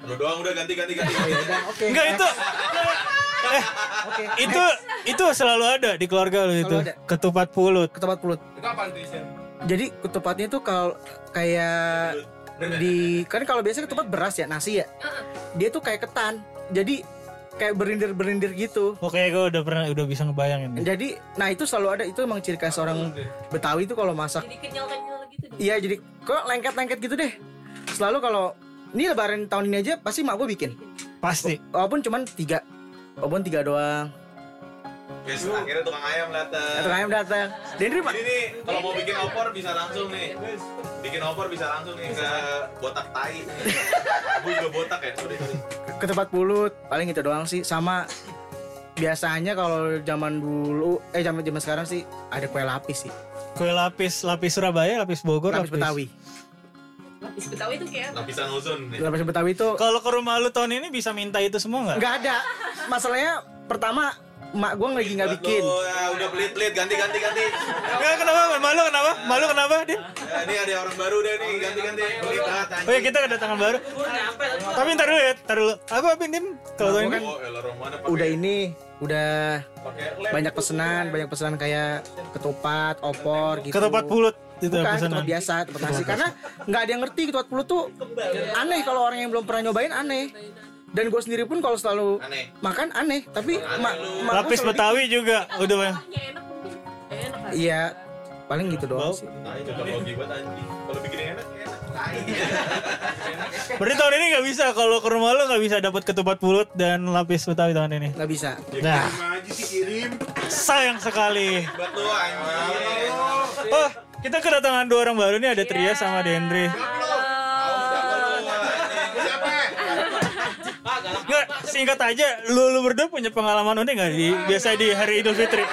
Lu doang udah ganti, ganti, ganti. Udah, oke. Enggak itu. [laughs] Eh, Oke. itu itu selalu ada di keluarga lu itu. ada. Ketupat pulut. Ketupat pulut. Itu apa tuh Sen? Jadi ketupatnya tuh kalau kayak di kan kalau biasa ketupat beras ya nasi ya. Dia tuh kayak ketan. Jadi kayak berindir-berindir gitu. Oke, gue udah pernah udah bisa ngebayangin. Jadi, nah itu selalu ada itu emang ciri khas orang Betawi itu kalau masak. jadi kenyal-kenyal gitu deh. Iya, jadi kok lengket-lengket gitu deh. Selalu kalau ini lebaran tahun ini aja pasti mak gue bikin. Pasti. Walaupun cuman tiga, walaupun tiga doang. Guys, akhirnya tukang ayam datang. Atau ayam datang. Dendri pak. Ini nih, kalau mau bikin opor bisa langsung nih. Bikin opor bisa langsung nih ke botak tai. [laughs] Gue juga botak ya. Sorry, sorry. ketupat pulut paling itu doang sih sama biasanya kalau zaman dulu eh zaman zaman sekarang sih ada kue lapis sih Kue lapis, lapis Surabaya, lapis Bogor, lapis Betawi lapis betawi itu kayak apa? Lapisan ozon nih. lapis Betawi itu Kalau ke rumah lu tahun ini bisa minta itu semua nggak? nggak ada masalahnya pertama mak gue lagi nggak bikin Lu, ya, udah pelit-pelit, ganti, ganti, ganti. Nggak, kenapa? Malu kenapa? Malu kenapa, Din? Ya, ini ada orang baru deh nih, ganti, ganti. Pelit banget Oh ya kita kedatangan baru. Tapi ntar dulu ya, ntar dulu. Apa Apa Dim? Kalau tahun ini? Oh, udah ini udah banyak pesanan banyak pesanan kayak ketupat opor gitu Ketupat pulut itu Bukan, pesanan. ketupat biasa, ketupat nasi. Karena nggak ada yang ngerti ketupat pulut tuh aneh kalau orang yang belum pernah nyobain aneh. Dan gue sendiri pun kalau selalu Aneh. makan aneh, tapi ma- ma- Lapis Betawi juga udah banyak. Iya, paling gitu doang sih. Kalau bikin enak. Tai. [laughs] Berarti tahun ini nggak bisa kalau ke rumah lu nggak bisa dapat ketupat pulut dan lapis Betawi tahun ini. Nggak bisa. Nah, aja sih kirim. sayang sekali. Anjing. Oh, kita kedatangan dua orang baru nih ada Tria sama Dendri. Nggak, singkat aja, lu, lu berdua punya pengalaman unik nggak di biasa di hari Idul Fitri?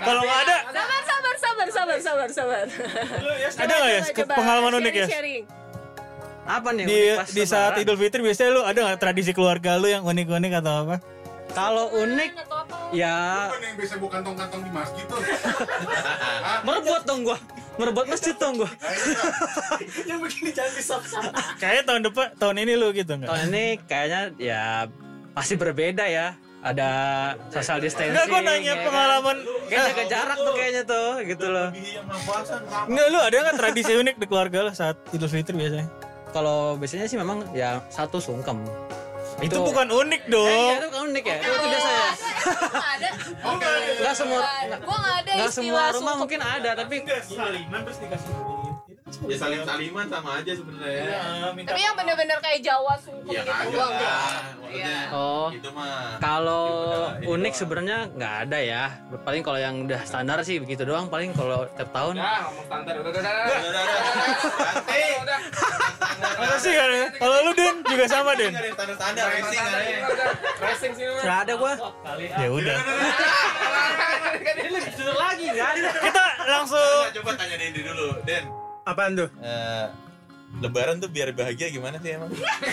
Kalau nggak ada, sabar sabar sabar sabar sabar sabar ada nggak ya Coba, pengalaman unik ya? sharing. Apa nih? Di di saat? Idul Fitri biasanya lu ada nggak tradisi keluarga lu yang unik-unik atau apa? Kalau unik atau apa ya Kan yang biasa bukan kantong-kantong di masjid tuh. [laughs] merebut dong gua. Merebut masjid dong gua. [laughs] Kayaknya tahun depan, tahun ini lu gitu nggak? Tahun ini kayaknya ya pasti berbeda ya. Ada social distancing. Enggak, gue nanya ya kan? pengalaman. Kayak jaga jarak tuh kayaknya tuh, gitu loh. Enggak, lu ada nggak tradisi unik di keluarga lu saat Idul Fitri biasanya? Kalau biasanya sih memang ya satu sungkem. Itu, bukan unik Eh, dong. iya, itu kan unik ya. Itu, itu biasa ya. Nggak ada Enggak semua gue nggak ada enggak istilah semua rumah mungkin ada, tapi saliman terus dikasih Ya saling saliman sama aja sebenarnya. tapi yang bener-bener kayak Jawa sungkem Iya gitu enggak Maksudnya Iya. oh itu mah. Kalau Ini unik doang. sebenarnya nggak ada ya. Paling kalau yang udah standar sih begitu doang. Paling kalau tiap tahun Ya, ngomong standar. Udah, udah, udah. Udah, udah, udah. Ganti. Masa sih kan? ya? Kalau lu Den juga sama ada yang standar-standar racing ada yang- Racing sih. nggak ada gua. Ya udah. lagi nggak ada. Kita langsung Coba tanya Dendi dulu, Den. Apaan tuh? eh, Lebaran tuh biar bahagia gimana sih emang?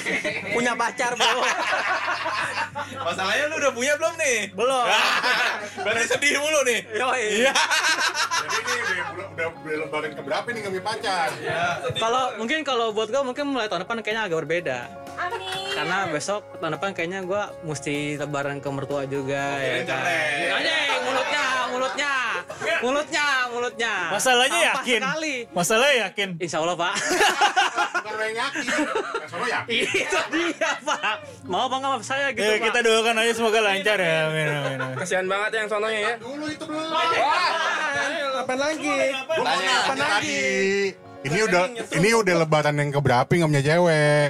[laughs] Punya pacar bro. [laughs] Masalahnya lu udah punya belum nih? Belum. [laughs] Berarti sedih mulu nih. Yoi. Iya. Jadi ini udah, udah, udah, udah lebaran keberapa nih punya pacar? Kalau mungkin kalau buat gua mungkin mulai tahun depan kayaknya agak berbeda. amin Karena besok tahun depan kayaknya gua mesti lebaran ke mertua juga ya kan. Anjing, mulutnya, mulutnya. Mulutnya, mulutnya. masalahnya Sampah yakin. sekali. Masalahnya yakin. Insya Allah pak. Bukan yang yakin. Yang yakin. [laughs] Itu dia pak. Mau apa nggak sama saya gitu Ya, pak. kita doakan aja semoga lancar ya. Amin amin. amin. Kasihan banget yang sononya ya. Dulu itu belum. Wah, lagi? Tanya, nanya tanya tadi. Ini udah ini udah lebaran yang keberapa nggak punya cewek.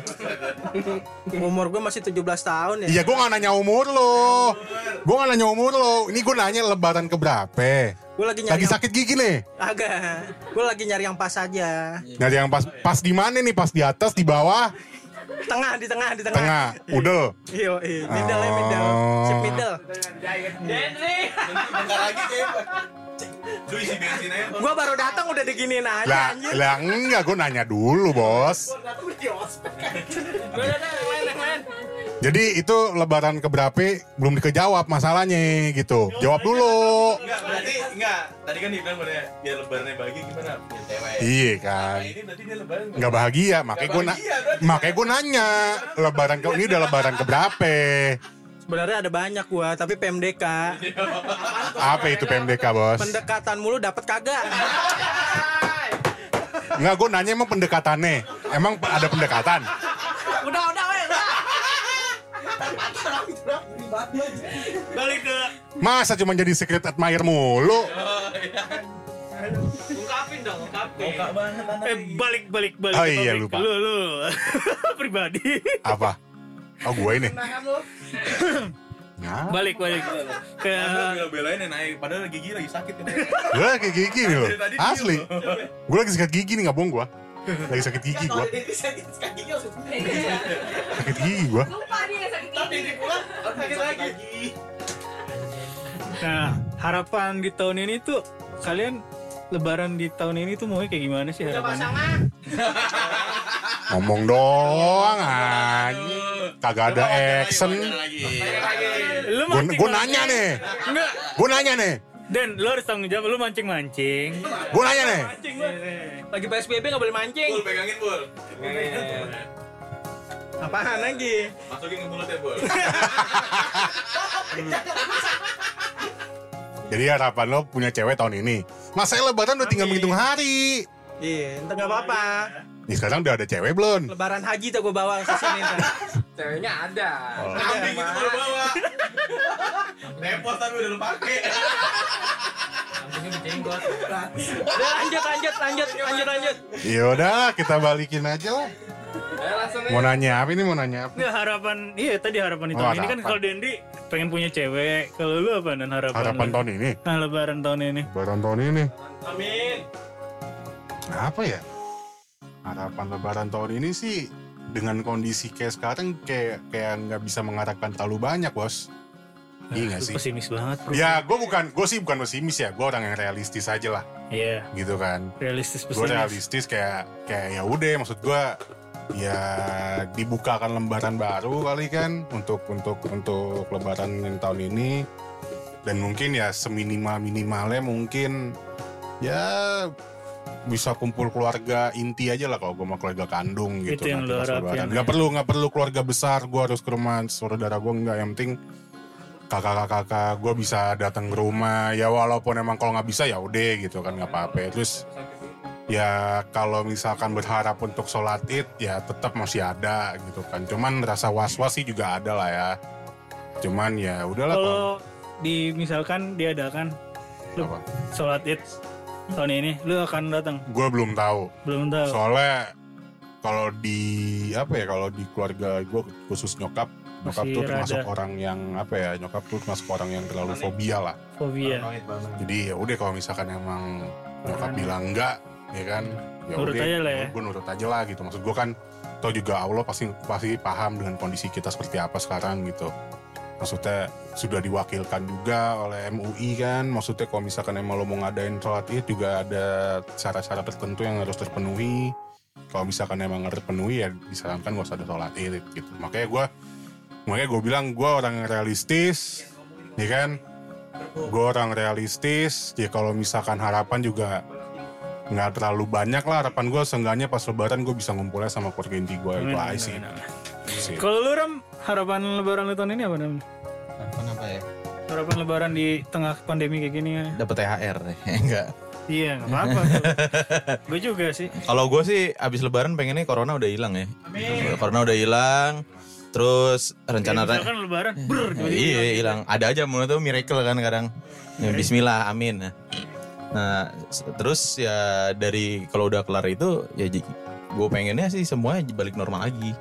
[laughs] Umur gue masih 17 tahun ya. Iya gue nggak nanya umur lo. Gue nggak nanya umur lo. Ini gue nanya lebaran keberapa. Gue lagi nyari Lagi yang, sakit gigi nih. agak. Gue lagi nyari yang pas aja. Nyari yang pas pas di mana nih? Pas di atas, di bawah, Tengah di tengah di tengah. tengah, udel. Iya, iya. Middle ya middle. Oh. Sip middle. Gue baru datang udah diginiin aja Lah, anjir. lah enggak, gue nanya dulu bos. Jadi itu lebaran keberapa belum dikejawab masalahnya gitu. Jawab dulu. Enggak, berarti enggak. Tadi kan dibilang pada ya lebarannya bagi gimana? Iya kan. Nah, ini berarti dia lebaran Nggak bahagia, makanya gue bahagia, makanya gue nanya lebaran ke ini udah lebaran keberapa? Sebenarnya ada banyak gua, tapi PMDK. [laughs] Apa itu PMDK bos? Pendekatan mulu dapat kagak. Nggak, gue nanya emang pendekatannya. Emang ada pendekatan? Udah, udah. Balik ke Masa cuma jadi secret admirer mulu? Ungkapin dong, ungkapin. eh balik balik balik. Oh iya, lupa. Lu lu [laughs] pribadi. Apa? Oh gue ini. Nah, Balik balik ke bela-belain yang naik padahal gigi lagi sakit gue lagi gigi nih loh. Tadi Asli. Gue lagi sakit gigi nih nggak bohong gue. Lagi sakit gigi gue. Sakit gigi gue. Lupa dia sakit gigi. Sakit lagi. Nah, harapan di tahun ini tuh kalian lebaran di tahun ini tuh mau kayak gimana sih harapannya? [laughs] Ngomong doang anjing. Kagak ada action. Lu Gue nanya nih. Gue nanya nih. Dan lu harus tanggung jawab, lu mancing-mancing. Gue nanya nih. Lagi PSBB nggak boleh mancing. Bul, pegangin bul. Apaan lagi? Masukin ke mulut ya bul. [laughs] Jadi harapan lo punya cewek tahun ini. Masa lebaran udah tinggal menghitung hari. Iya, entar nggak apa-apa. Nih sekarang udah ada cewek belum? Lebaran haji tuh gue bawa ke sini. [laughs] Ceweknya ada. Kambing itu baru bawa. [laughs] Repot tapi udah lu pakai. Udah lanjut, lanjut, lanjut, lanjut, lanjut. Yaudah kita balikin aja lah. Langsung Mau nanya apa ini mau nanya apa? Enggak harapan, iya tadi harapan di Oh, ini kan kalau Dendi pengen punya cewek. Kalau lu apa dan harapan? Harapan lu? tahun ini? Nah, lebaran tahun ini. Lebaran tahun ini. Amin. Apa ya? Harapan lebaran tahun ini sih dengan kondisi kayak sekarang kayak kayak nggak bisa mengharapkan terlalu banyak bos. Iya nggak Lu sih? Pesimis banget, bro. Ya gue bukan, gue sih bukan pesimis ya, gue orang yang realistis aja lah, Iya, gitu kan. realistis Gue pesimis. realistis kayak kayak ya udah, maksud gue ya dibukakan lembaran baru kali kan untuk untuk untuk lebaran yang tahun ini dan mungkin ya seminimal minimalnya mungkin ya bisa kumpul keluarga inti aja lah kalau gue mau keluarga kandung gitu Itu yang pas harapin, ya. nggak perlu nggak perlu keluarga besar gue harus ke rumah saudara gue nggak. Yang penting kakak-kakak gue bisa datang ke rumah. Ya walaupun emang kalau nggak bisa ya udah gitu kan nggak apa-apa. Terus ya kalau misalkan berharap untuk sholat id ya tetap masih ada gitu kan. Cuman rasa was-was sih juga ada lah ya. Cuman ya udahlah kalau di misalkan diadakan sholat id tahun ini, lu akan datang? gue belum tahu Belum tahu. soalnya kalau di apa ya kalau di keluarga gue khusus nyokap nyokap Masih tuh termasuk rada. orang yang apa ya nyokap tuh termasuk orang yang terlalu fobia lah Fobia. jadi ya udah kalau misalkan emang nyokap bilang enggak ya kan ya Nurut udah aja lah ya. gue nurut aja lah gitu maksud gue kan tau juga Allah pasti pasti paham dengan kondisi kita seperti apa sekarang gitu maksudnya sudah diwakilkan juga oleh MUI kan. Maksudnya kalau misalkan emang lo mau ngadain sholat id juga ada syarat-syarat tertentu yang harus terpenuhi. Kalau misalkan emang nggak terpenuhi ya disarankan gak usah ada sholat id gitu. Makanya gue makanya gue bilang gue orang yang realistis ya kan? Gue orang realistis. Ya kalau misalkan harapan juga nggak terlalu banyak lah. Harapan gue seenggaknya pas lebaran gue bisa ngumpulnya sama keluarga inti gue itu aja. Sih. Kalau lu Ram, harapan lebaran lu tahun ini apa namanya? Kenapa ya? Harapan lebaran di tengah pandemi kayak gini ya? Dapat THR deh. [laughs] Enggak. Iya, nggak apa-apa. [laughs] Gue juga sih. Kalau gue sih abis lebaran pengennya corona udah hilang ya. Corona udah hilang. Terus rencana Kayak misalkan lebaran, ber, iya hilang. Ada aja menurut tuh miracle kan kadang. Ya, Bismillah, amin. Nah, Nah, terus ya dari kalau udah kelar itu ya gue pengennya sih semuanya balik normal lagi.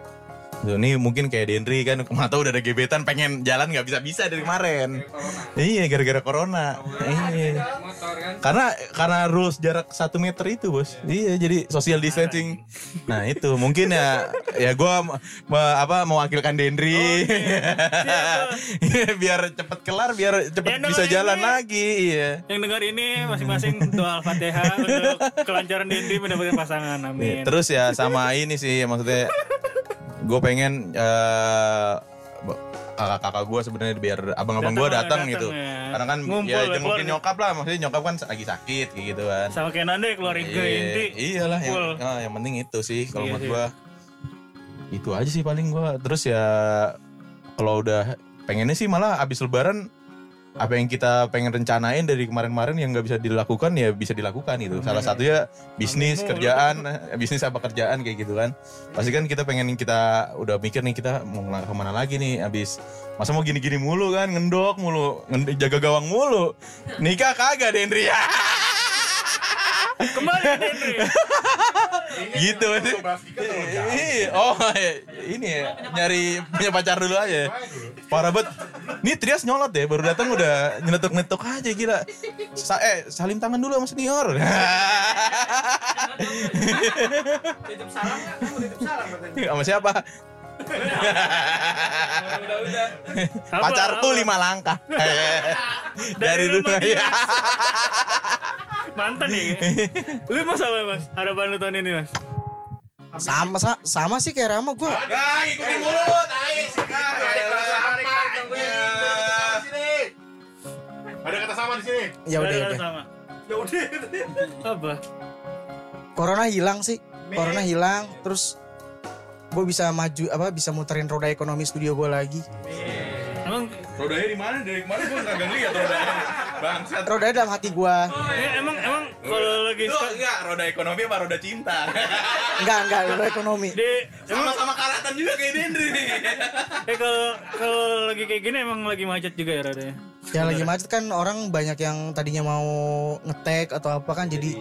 Ini mungkin kayak Dendri kan tahu udah ada gebetan pengen jalan nggak bisa bisa dari kemarin. Iya gara-gara corona. Iya. Karena karena rules jarak satu meter itu bos. Iya jadi social distancing. Nah itu mungkin ya ya gue apa mewakilkan Dendri. biar cepet kelar biar cepet bisa jalan lagi. Iya. Yang dengar ini masing-masing doa Al-Fatihah untuk kelancaran Dendi mendapatkan pasangan. Iya, Amin. Terus ya sama ini sih maksudnya gue pengen eh, kakak-kakak gue sebenarnya biar abang-abang gue Datang, gitu. ya. Karena kan Ngumpul ya ya, jengukin keluarga. nyokap lah, maksudnya nyokap kan lagi sakit kayak gitu kan. Sama kayak Nanda ya keluarin ke Iya, inti. iyalah yang, ah, yang penting itu sih kalau Iya menurut sih. gue. Itu aja sih paling gue. Terus ya kalau udah pengennya sih malah abis lebaran apa yang kita pengen rencanain dari kemarin-kemarin yang nggak bisa dilakukan ya bisa dilakukan gitu. Salah satunya bisnis, kerjaan, eh, bisnis apa kerjaan kayak gitu kan. Pasti kan kita pengen kita udah mikir nih kita mau ke mana lagi nih abis masa mau gini-gini mulu kan ngendok mulu jaga gawang mulu nikah kagak Dendri ya [laughs] Kembali ke Dendri. [laughs] gitu Iya, oh iya. ini ya nyari punya pacar dulu aja parah banget. Nih Trias nyolot ya baru datang udah nyeletuk nyetuk aja gila. Sa eh salim tangan dulu sama senior. [laughs] Sama siapa Apa, pacarku apa? lima langkah [laughs] dari Dari dulu rumah ya Mantan nih. Lu mas apa mas? Harapan lu tahun ini mas? Sama sa- sama sih kayak Rama gue. Gak ikutin mulu, tai Ada kata sama di sini. Ya udah Ada udah. sama. Ya udah. Apa? Corona hilang sih. Corona hilang terus gue bisa maju apa bisa muterin roda ekonomi studio gue lagi. Emang Rodanya di mana? Dari kemarin gue kagak lihat [laughs] rodanya. Bangsat. Rodanya dalam hati gue. eh, emang emang kalau lagi Lu enggak roda ekonomi apa roda cinta? [laughs] Enggak enggak roda ekonomi. di emang Sama-sama karatan juga kayak Dendri nih. [laughs] eh kalau kalau lagi kayak gini emang lagi macet juga ya rodanya. Ya lagi macet kan orang banyak yang tadinya mau ngetek atau apa kan jadi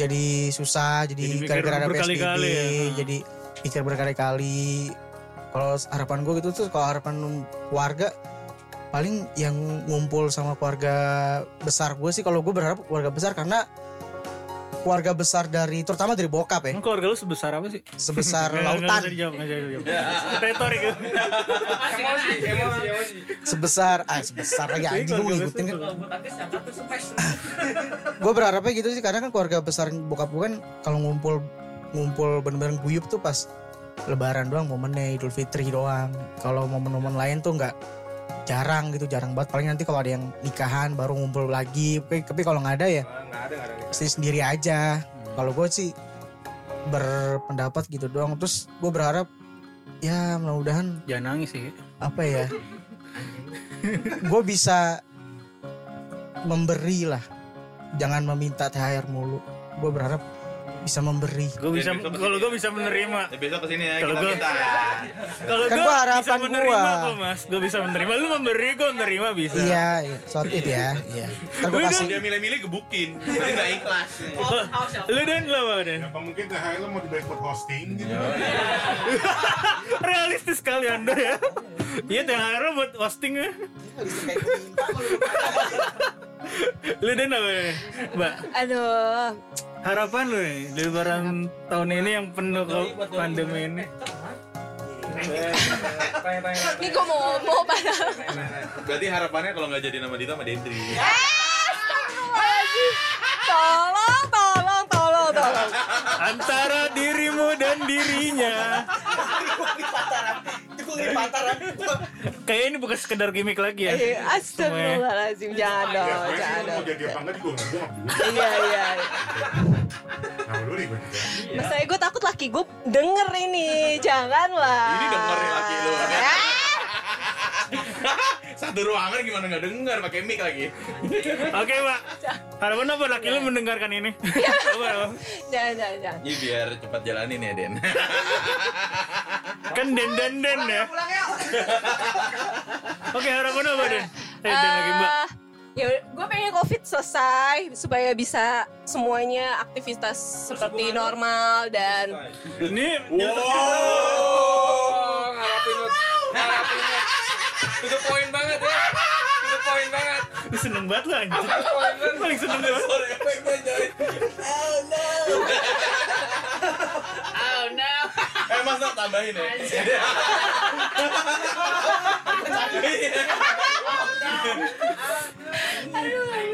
jadi susah Jadi jadi mikir gara-gara ada PSBB ya. jadi pikir berkali-kali. Kalau harapan gue gitu tuh kalau harapan warga paling yang ngumpul sama keluarga besar gue sih kalau gue berharap keluarga besar karena keluarga besar dari terutama dari bokap ya Emang keluarga lu sebesar apa sih? sebesar [laughs] lautan. Retorik gitu. sebesar ah sebesar lagi Iya, anjing gue ngikutin kan [laughs] gue berharapnya gitu sih karena kan keluarga besar bokap gue kan kalau ngumpul ngumpul bener-bener guyup tuh pas lebaran doang momennya idul fitri doang. Kalau momen-momen lain tuh nggak jarang gitu jarang banget. Paling nanti kalau ada yang nikahan baru ngumpul lagi. Tapi, tapi kalau nggak ada ya nggak ada ada. sendiri aja. Kalau gue sih berpendapat gitu doang. Terus gue berharap ya mudah-mudahan Jangan nangis sih. apa ya gue bisa memberi lah. Jangan meminta THR mulu. Gue berharap bisa memberi Gue bisa kalau gue bisa menerima. Ya, besok ke sini ya Kalau minta. Kalau Kan gue gua bisa harapan menerima gua. kok mas. Gue bisa menerima. Lu memberi gue menerima bisa. iya iya short it ya iya gue kasih Dia milih-milih gebukin. Jadi nggak ikhlas. [laughs] Lu dan lu apa dan? Apa mungkin THR lo mau dibayar buat hosting gitu? [laughs] Realistis sekali anda ya. Iya THR lu buat hosting ya. [laughs] Lu dan apa ya? Mbak? Aduh, Harapan lu nih di lebaran tahun ini yang penuh ke pandemi ini. ini gue mau mau pada Berarti harapannya kalau nggak jadi nama Dita sama Dendri. tolong, tolong, tolong, tolong. Antara dirimu dan dirinya. Kayak ini bukan sekedar gimmick lagi ya. Eh, Astagfirullahaladzim, jangan dong, Ya, sebenarnya jangan sih mau dong. jadi apa enggak juga gue Iya, iya. Dulu nih gue. Masalahnya gue takut laki gue denger ini, janganlah. Ini denger laki lu. [laughs] Satu ruangan gimana nggak denger pakai mic lagi. Oke, Pak. Harapan apa laki lu mendengarkan ini? Jangan, jangan, jangan. Ini biar cepat jalanin ya Den. Kan den den den ya. Oke, harapan apa den? Eh, den lagi Mbak. Eh, ya gue pengen covid selesai supaya bisa semuanya aktivitas seperti normal dan Ini Oh, ngarapin lu. Ngarapin. Itu poin banget ya. Itu poin banget. Lu seneng banget lu anjir. Itu poin banget. Paling seneng banget. Eh mas Nak, tambahin ya.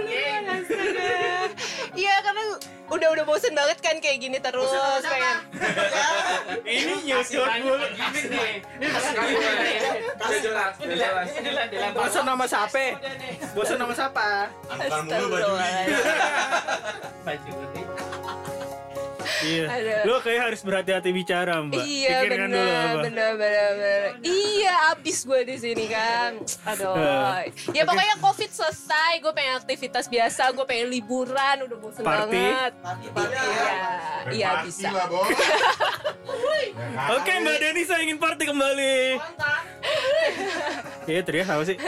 Iya karena udah udah bosen banget kan kayak gini terus pengen [laughs] Ini nyusut mulu. Udah jelas, udah jelas. Bosan nama siapa? Bosan nama siapa? Anukan mulu baju [laughs] Iya. Lu kayak harus berhati-hati bicara, Mbak. Iya Pikirkan benar dulu apa. benar benar benar. Iya abis gue di sini kan. Aduh. Ya pokoknya covid selesai, gue pengen aktivitas biasa, gue pengen liburan, udah bosen Party? banget. Iya, iya bisa. [laughs] Oke, Mbak Deni saya ingin party kembali. Iya, teriak apa sih? [laughs]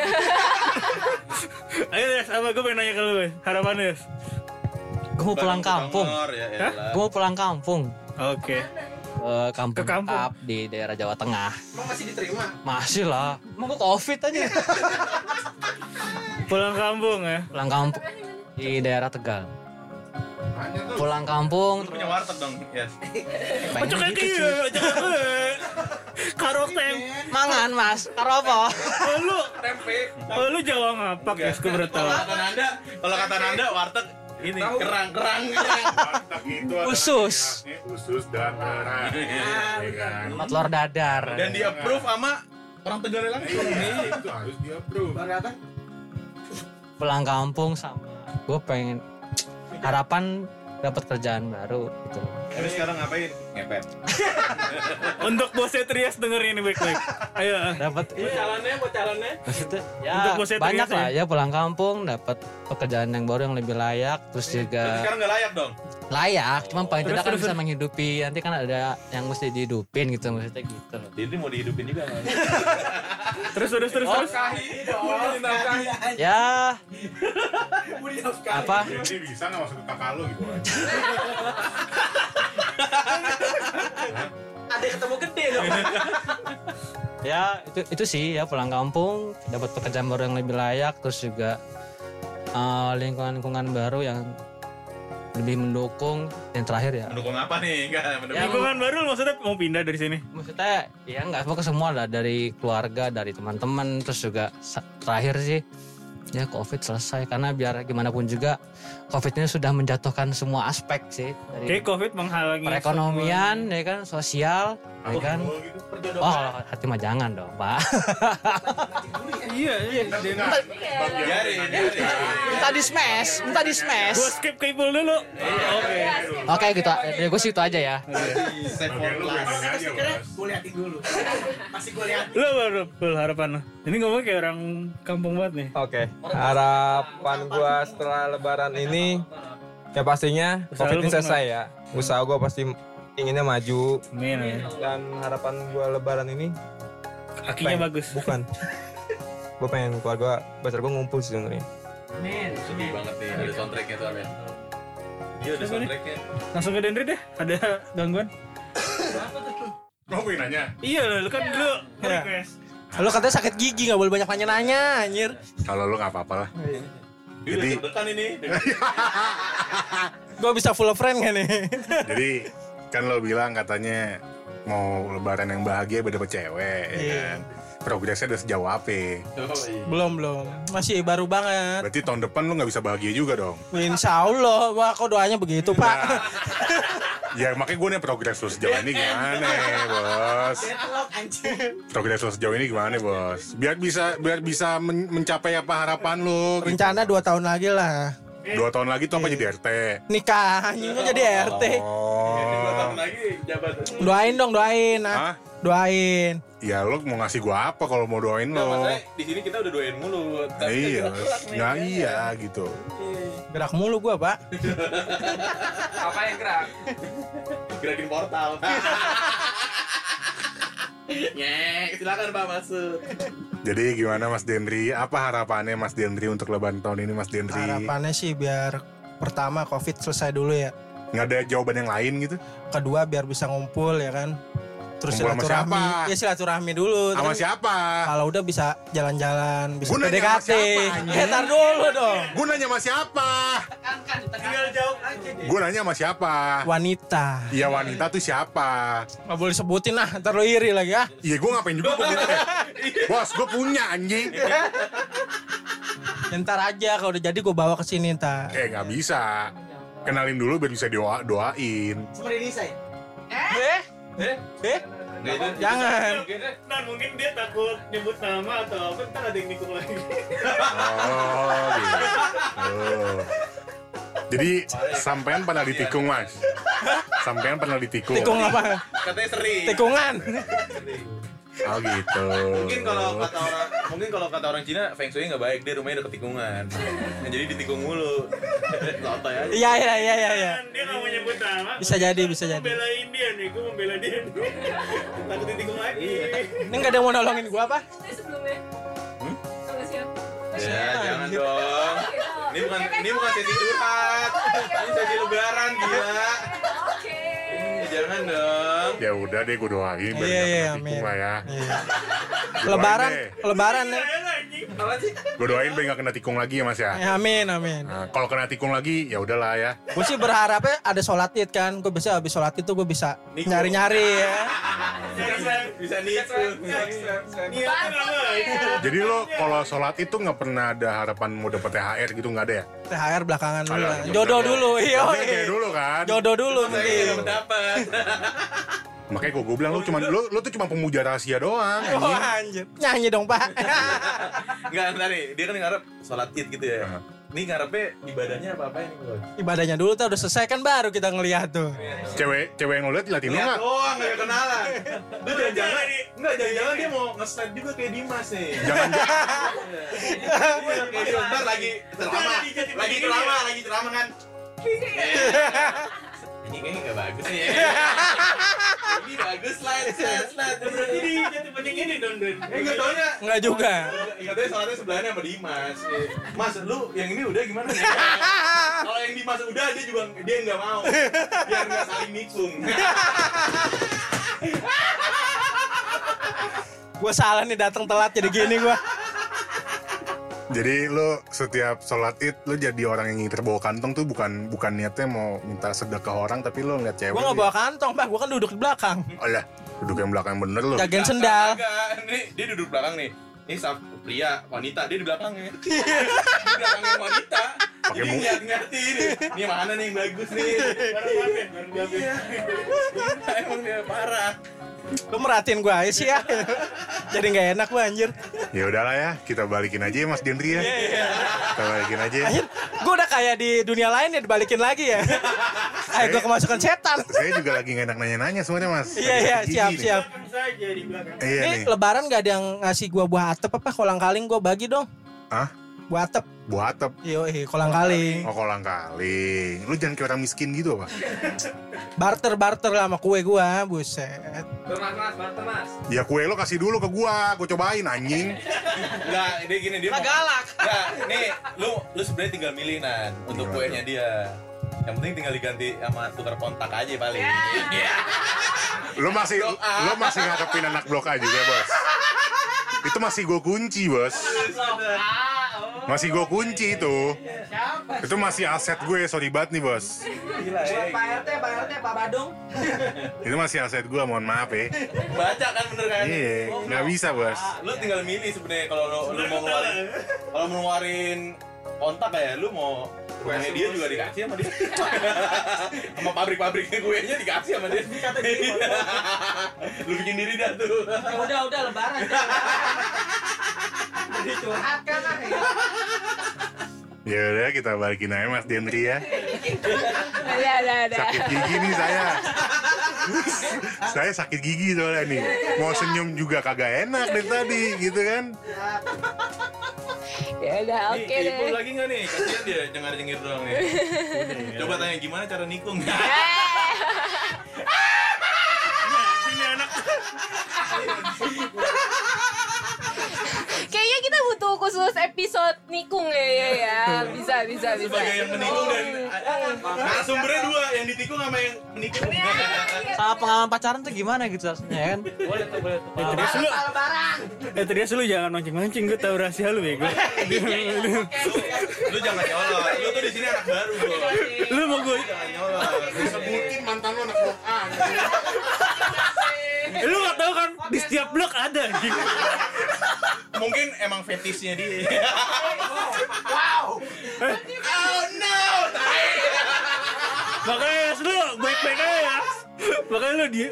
Ayo, Des, apa gue pengen nanya ke lu, Des. harapannya, Des. Gue mau pulang kampung. Ya? Gue mau pulang kampung. Oke. Eh, kampung, Ke kampung? Up di daerah Jawa Tengah. Emang masih diterima? Masih lah. Emang gue covid aja. [laughs] Pulang kampung ya. pulang kampung di daerah Tegal. Pulang kampung Lu punya warteg dong, yes. [laughs] Pengen kaki gitu. Karo tem. Mangan mas, karo apa? Oh, lu, Tempe. oh, lu Jawa ngapak ya, gue. Kalau kata Nanda, kalau kata Nanda warteg ini kerang kerang kerang. Itu Usus. Usus dan kerang. [laughs] Ya kan? Sama telur dadar. Dan di approve sama orang Tegal langsung. Iya, itu harus di approve. pulang kampung sama gue pengen harapan dapat kerjaan baru gitu. Tapi sekarang ngapain? Ngepet. [laughs] Untuk bosnya Trias denger ini baik-baik. Ayo. Dapat Jalannya, buat jalannya. maksudnya Untuk ya bosnya banyak Trias lah ya pulang kampung dapat pekerjaan yang baru yang lebih layak terus juga sekarang nggak layak dong. layak cuma paling Terus, tidak kan terus, bisa menghidupi nanti kan ada yang mesti dihidupin gitu maksudnya gitu Jadi mau dihidupin juga kan? [laughs] Terus, terus, terus, terus. ya apa Jadi bisa nggak masuk ke kakak lo gitu aja. [laughs] Ada ketemu gede dong. [laughs] ya itu itu sih ya pulang kampung dapat pekerjaan baru yang lebih layak terus juga eh, lingkungan-lingkungan baru yang lebih mendukung dan terakhir ya Mendukung apa nih? Enggak, mendukung. Lingkungan baru lu maksudnya mau pindah dari sini? maksudnya ya nggak semua ke semua lah dari keluarga dari teman-teman terus juga terakhir sih ya covid selesai. Karena biar gimana pun juga covid ini sudah menjatuhkan semua aspek sih. Dari Kayak COVID menghalangi perekonomian ya kan sosial ya kan Oh, gitu. oh kalau hati mah jangan dong pak. Iya, iya. Biarin, biarin. minta di smash minta di smash Gua skip Keipul dulu. Oke. oke gitu ya gue sih itu aja ya gue. Gue liatin dulu. Masih gue liatin. Lu baru harapan lu. Ini ngomong kayak orang kampung banget nih. Oke, harapan gua setelah lebaran ini ya pastinya covid ini selesai ya. Usaha gua pasti inginnya maju Amin. dan harapan gua lebaran ini Kakinya pengen- bagus. bukan. [laughs] gua pengen keluarga besar gua ngumpul sih sebenarnya. Sedih banget nih, ada soundtracknya tuh Amin. Iya, ada soundtracknya. Langsung ke Dendri deh. Ada gangguan? Kau pengen nanya? Iya, lu kan dulu request. Lo katanya sakit gigi nggak boleh banyak nanya-nanya anjir. Kalau lu nggak apa-apa lah. Jadi, Jadi ini. [laughs] Gue bisa full of friend kan nih. jadi kan lo bilang katanya mau lebaran yang bahagia beda cewek, ya kan? Progresnya udah sejauh apa? belum belum. Masih baru banget. Berarti tahun depan lu nggak bisa bahagia juga dong. Insya Allah. Wah kok doanya begitu pak. Ya makanya gue nih progres lu sejauh ini gimana, bos? Progres lu sejauh ini gimana, bos? Biar bisa biar bisa men- mencapai apa harapan lu? gitu. Rencana dua tahun lagi lah. Dua tahun lagi tuh apa jadi RT? Nikah anjingnya jadi RT. Oh. lagi jabat. Doain dong doain. ah. Hah? Doain. Ya lo mau ngasih gua apa kalau mau doain Nggak, lo? masalahnya di sini kita udah doain mulu. Tapi Iya, ya iya gitu. Gerak mulu gua pak. Apa yang gerak? Gerakin portal. [laughs] Nyek, silakan Pak masuk. Jadi gimana Mas Dendri? Apa harapannya Mas Dendri untuk lebaran tahun ini Mas Dendri? Harapannya sih biar pertama covid selesai dulu ya. Nggak ada jawaban yang lain gitu? Kedua biar bisa ngumpul ya kan. Terus silaturahmi. Ya silaturahmi dulu. Sama siapa? Kalau udah bisa jalan-jalan, bisa Gua nanya sama PDKT. Eh, tar dulu dong. Gue nanya sama siapa? Tinggal jawab aja deh. Gue nanya sama siapa? Wanita. Iya wanita tuh siapa? Nggak boleh sebutin lah, ntar lo iri lagi ya. Iya gue ngapain juga gua gitu. Bos gue punya anjing. Ya, ntar aja kalau udah jadi gue bawa ke sini ntar. Eh nggak bisa. Kenalin dulu biar bisa doa doain. Eh? Eh? Eh? Jangan. Nah mungkin dia takut nyebut nama atau apa ntar ada yang nikung lagi. Oh gitu. Jadi sampean pernah ditikung mas? Sampean pernah ditikung? Tikung apa? Katanya sering. Tikungan. Oh gitu. Mungkin kalau kata orang mungkin kalau kata orang Cina feng shui nggak baik dia rumahnya deket tikungan. Nah, jadi ditikung mulu. [laughs] Santai aja. Iya iya iya iya. iya. Dia nggak mau nyebut nama. Bisa jadi, bisa jadi. Belain dia nih, gue membela dia. Takut ditikung lagi. Ini nggak ada yang mau nolongin gue apa? sebelumnya siapa Ya, jangan dong. Ini bukan ini bukan sesi curhat. Ini sesi lebaran gila. oke jangan dong. Ya udah deh gue doain biar Iya, iya, amin. lah ya. Iya. [laughs] Lebaran, deh. lebaran nih. Gue doain biar nggak kena tikung lagi ya mas ya. Eh, amin amin. Nah, kalau kena tikung lagi ya udahlah ya. Gue sih berharapnya ada sholat id kan. Gue bisa habis sholat itu gue bisa nyari-nyari ya. [laughs] Bisa baik. Jadi lo kalau sholat itu nggak pernah ada harapan mau dapet THR gitu nggak ada ya? THR belakangan dulu. Jodoh dulu, iya. Kayak dulu kan. Jodoh dulu mungkin. dapat. [laughs] Makanya gue bilang lo cuma lo, lo tuh cuma pemuja rahasia doang. Oh anjir. Nyanyi dong pak. [laughs] Enggak, entar nih. Dia kan ngarep sholat id gitu ya. Aha. Ini ngarepnya ibadahnya apa-apa ini, Bos? Ibadahnya dulu tuh udah selesai kan baru kita ngeliat tuh. Cewek cewek yang lo liat liatin lo Lihat nggak? doang, gak kenalan. [laughs] Lu jangan-jangan, enggak jangan-jangan dia mau nge-slide juga kayak Dimas nih. Jangan Iya, kayak. Ntar lagi ceramah, lagi ceramah, lagi ceramah kan. Ini kayaknya gak bagus ya. Ini bagus slide, slide, slide. Berarti di jati penting ini dong, Don. Eh, gak taunya. Enggak juga. Katanya sholatnya sebelahnya sama Dimas. Eh, Mas, lu yang ini udah gimana nih? Kalau yang Dimas udah, dia juga dia nggak mau. Biar nggak saling nikung. Gue salah nih datang telat jadi gini gue. [laughs] Jadi lo setiap sholat id lo jadi orang yang terbawa kantong tuh bukan bukan niatnya mau minta sedekah orang tapi lo ngeliat cewek. Gue nggak bawa kantong pak. Gue kan duduk di belakang. Oh lah, duduk yang belakang bener lo. Jagain sendal. Enggak, nih dia duduk belakang nih. Ini saf pria, wanita, dia di belakangnya. [laughs] Di belakangnya wanita. Pakai Jadi mu- ngeliat ngerti ini. Ini mana nih yang bagus nih? [laughs] Bareng Baben, bareng Baben. Iya. Emang dia parah. Lu merhatiin gue aja sih ya. jadi nggak enak gue anjir. Ya udahlah ya, kita balikin aja ya Mas Dendri ya. Kita balikin aja. ya. Anjir, gue udah kayak di dunia lain ya dibalikin lagi ya. Ayo gue kemasukan setan. Saya juga lagi gak enak nanya-nanya sebenarnya Mas. Iya iya siap nih. siap. Iya Ini nih. lebaran gak ada yang ngasih gua buah atep apa kolang kaling gua bagi dong. Hah? Buah atep. Buat atep. Iya, kolang kaling. Oh kolang kaling. Lu jangan kayak orang miskin gitu apa? Barter barter lah sama kue gua, buset. Tuh mas, mas, barter mas. Ya kue lo kasih dulu ke gua, gua cobain anjing. Enggak, dia gini dia mau- galak. Enggak, nih lu lu sebenarnya tinggal milih nan untuk Gimana kuenya dia. Yang penting tinggal diganti sama tukar kontak aja paling. Iya. [laughs] Lo masih Doa. lo masih ngadepin anak blok A juga, Bos. Itu masih gua kunci, Bos. Masih gua kunci itu. Itu masih aset gue, sorry banget nih, Bos. Gila ya. RT, Pak RT, Pak Badung. [laughs] Itu masih aset gua, mohon maaf ya. Baca kan bener kan? Iya, nggak bisa, Bos. Lu tinggal milih sebenarnya kalau lu, lu mau ngeluarin kalau mau ngeluarin kontak ya, lu mau kuenya dia juga dikasih sama dia. [laughs] sama pabrik-pabriknya kuenya dikasih sama dia. lu bikin diri dah tuh. Udah, udah lebaran. [laughs] Jadi curhat kan ah. Ya udah kita balikin aja Mas Dendri ya. ada ada ada Sakit gigi nih saya. saya sakit gigi soalnya nih. Mau senyum juga kagak enak dari tadi gitu kan. ya udah oke Ipul deh lagi nggak nih? Kasihan dia cengar cengir doang nih. Coba tanya gimana cara nikung. Eh, Sini anak. [laughs] khusus episode nikung ya ya ya. Bisa bisa bisa. Sebagai yang menikung dan narasumbernya dua, yang ditikung sama yang menikung. Sama pengalaman pacaran tuh gimana gitu rasanya ya kan? boleh tuh boleh tuh Eh Trias lu Eh Trias lu jangan mancing-mancing Gue tau rahasia lu bego Lu jangan nyolot, lu tuh di sini anak baru. Lu mau gue Jangan nyolot. Sebutin mantan lu anak blok A. Lu gak tau kan Di setiap blok ada gitu Mungkin emang fetishnya dia. wow. Oh no. Makanya lu baik-baik aja ya Makanya lu dia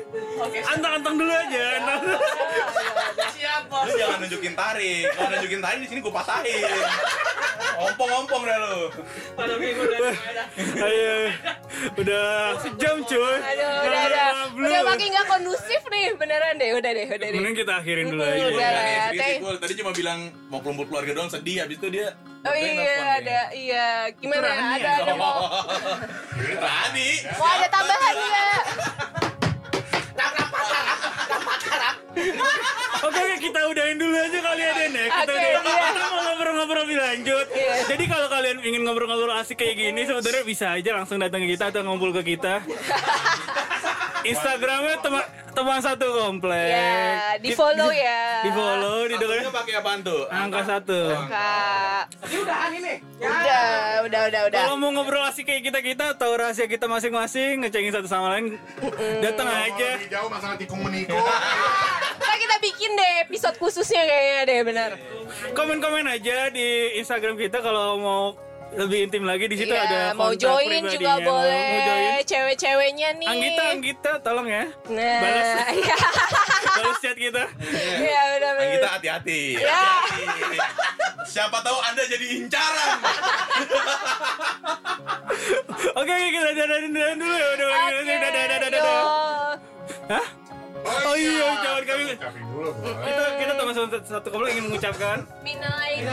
Antang-antang dulu aja antang. Lu jangan nunjukin tarik. Kalau nunjukin tarik di sini gua patahin. Ompong-ompong dah lu. Ayo Udah sejam cuy Aduh, udah, udah, Belum. udah makin gak kondusif nih, beneran deh, udah deh, udah deh. Mending kita akhirin dulu aja udah lah ya, Nih, teh. gua tadi cuma bilang mau kumpul keluarga doang sedih habis itu dia Oh iya, ada, iya, gimana? Ada, ada mau, Rani. mau ada tambahan nggak? Oke, oke, kita udahin dulu aja kali ya Den ya. Kita, Oke, udahin. iya. kita mau ngobrol-ngobrol lebih lanjut. Iya. Jadi kalau kalian ingin ngobrol-ngobrol asik kayak gini, sebenarnya bisa aja langsung datang ke kita atau ngumpul ke kita. [laughs] Instagramnya teman teman satu komplek. Ya, di follow ya. Di follow, di Satunya pakai apaan tuh? angka satu. Kak. Udah, udah, udah, udah. Kalau mau ngobrol asik kayak kita kita, tahu rahasia kita masing-masing, ngecengin satu sama lain, datang aja. Jauh masalah tikung menikung. Nah, kita bikin deh episode khususnya kayaknya deh, benar. Komen-komen aja di Instagram kita kalau mau lebih intim lagi di situ Iya, ada mau join juga boleh. Mau join. Cewek-ceweknya nih. Anggita, Anggita, tolong ya. Nah, Balas. [laughs] iya. Balas chat kita. Iya, benar kita benar. hati-hati. Ya. hati-hati. Siapa tahu Anda jadi incaran. [laughs] Oke, oke, kita dadahin dulu ya. Udah, Oke. dadah, dadah, dadah, yo. dadah. Hah? Oh iya, ucapan kami. Dulu. Kita kita teman satu, satu komplek ingin mengucapkan Minal aidin.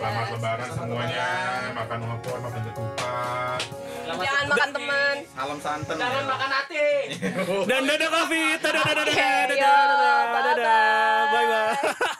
Selamat lebaran semuanya. Makan opor, makan ketupat. Jangan makan teman. Salam santen. jangan makan hati dan dadah Covid. Dadah, dadah, dadah, dadah, dadah. Bye bye.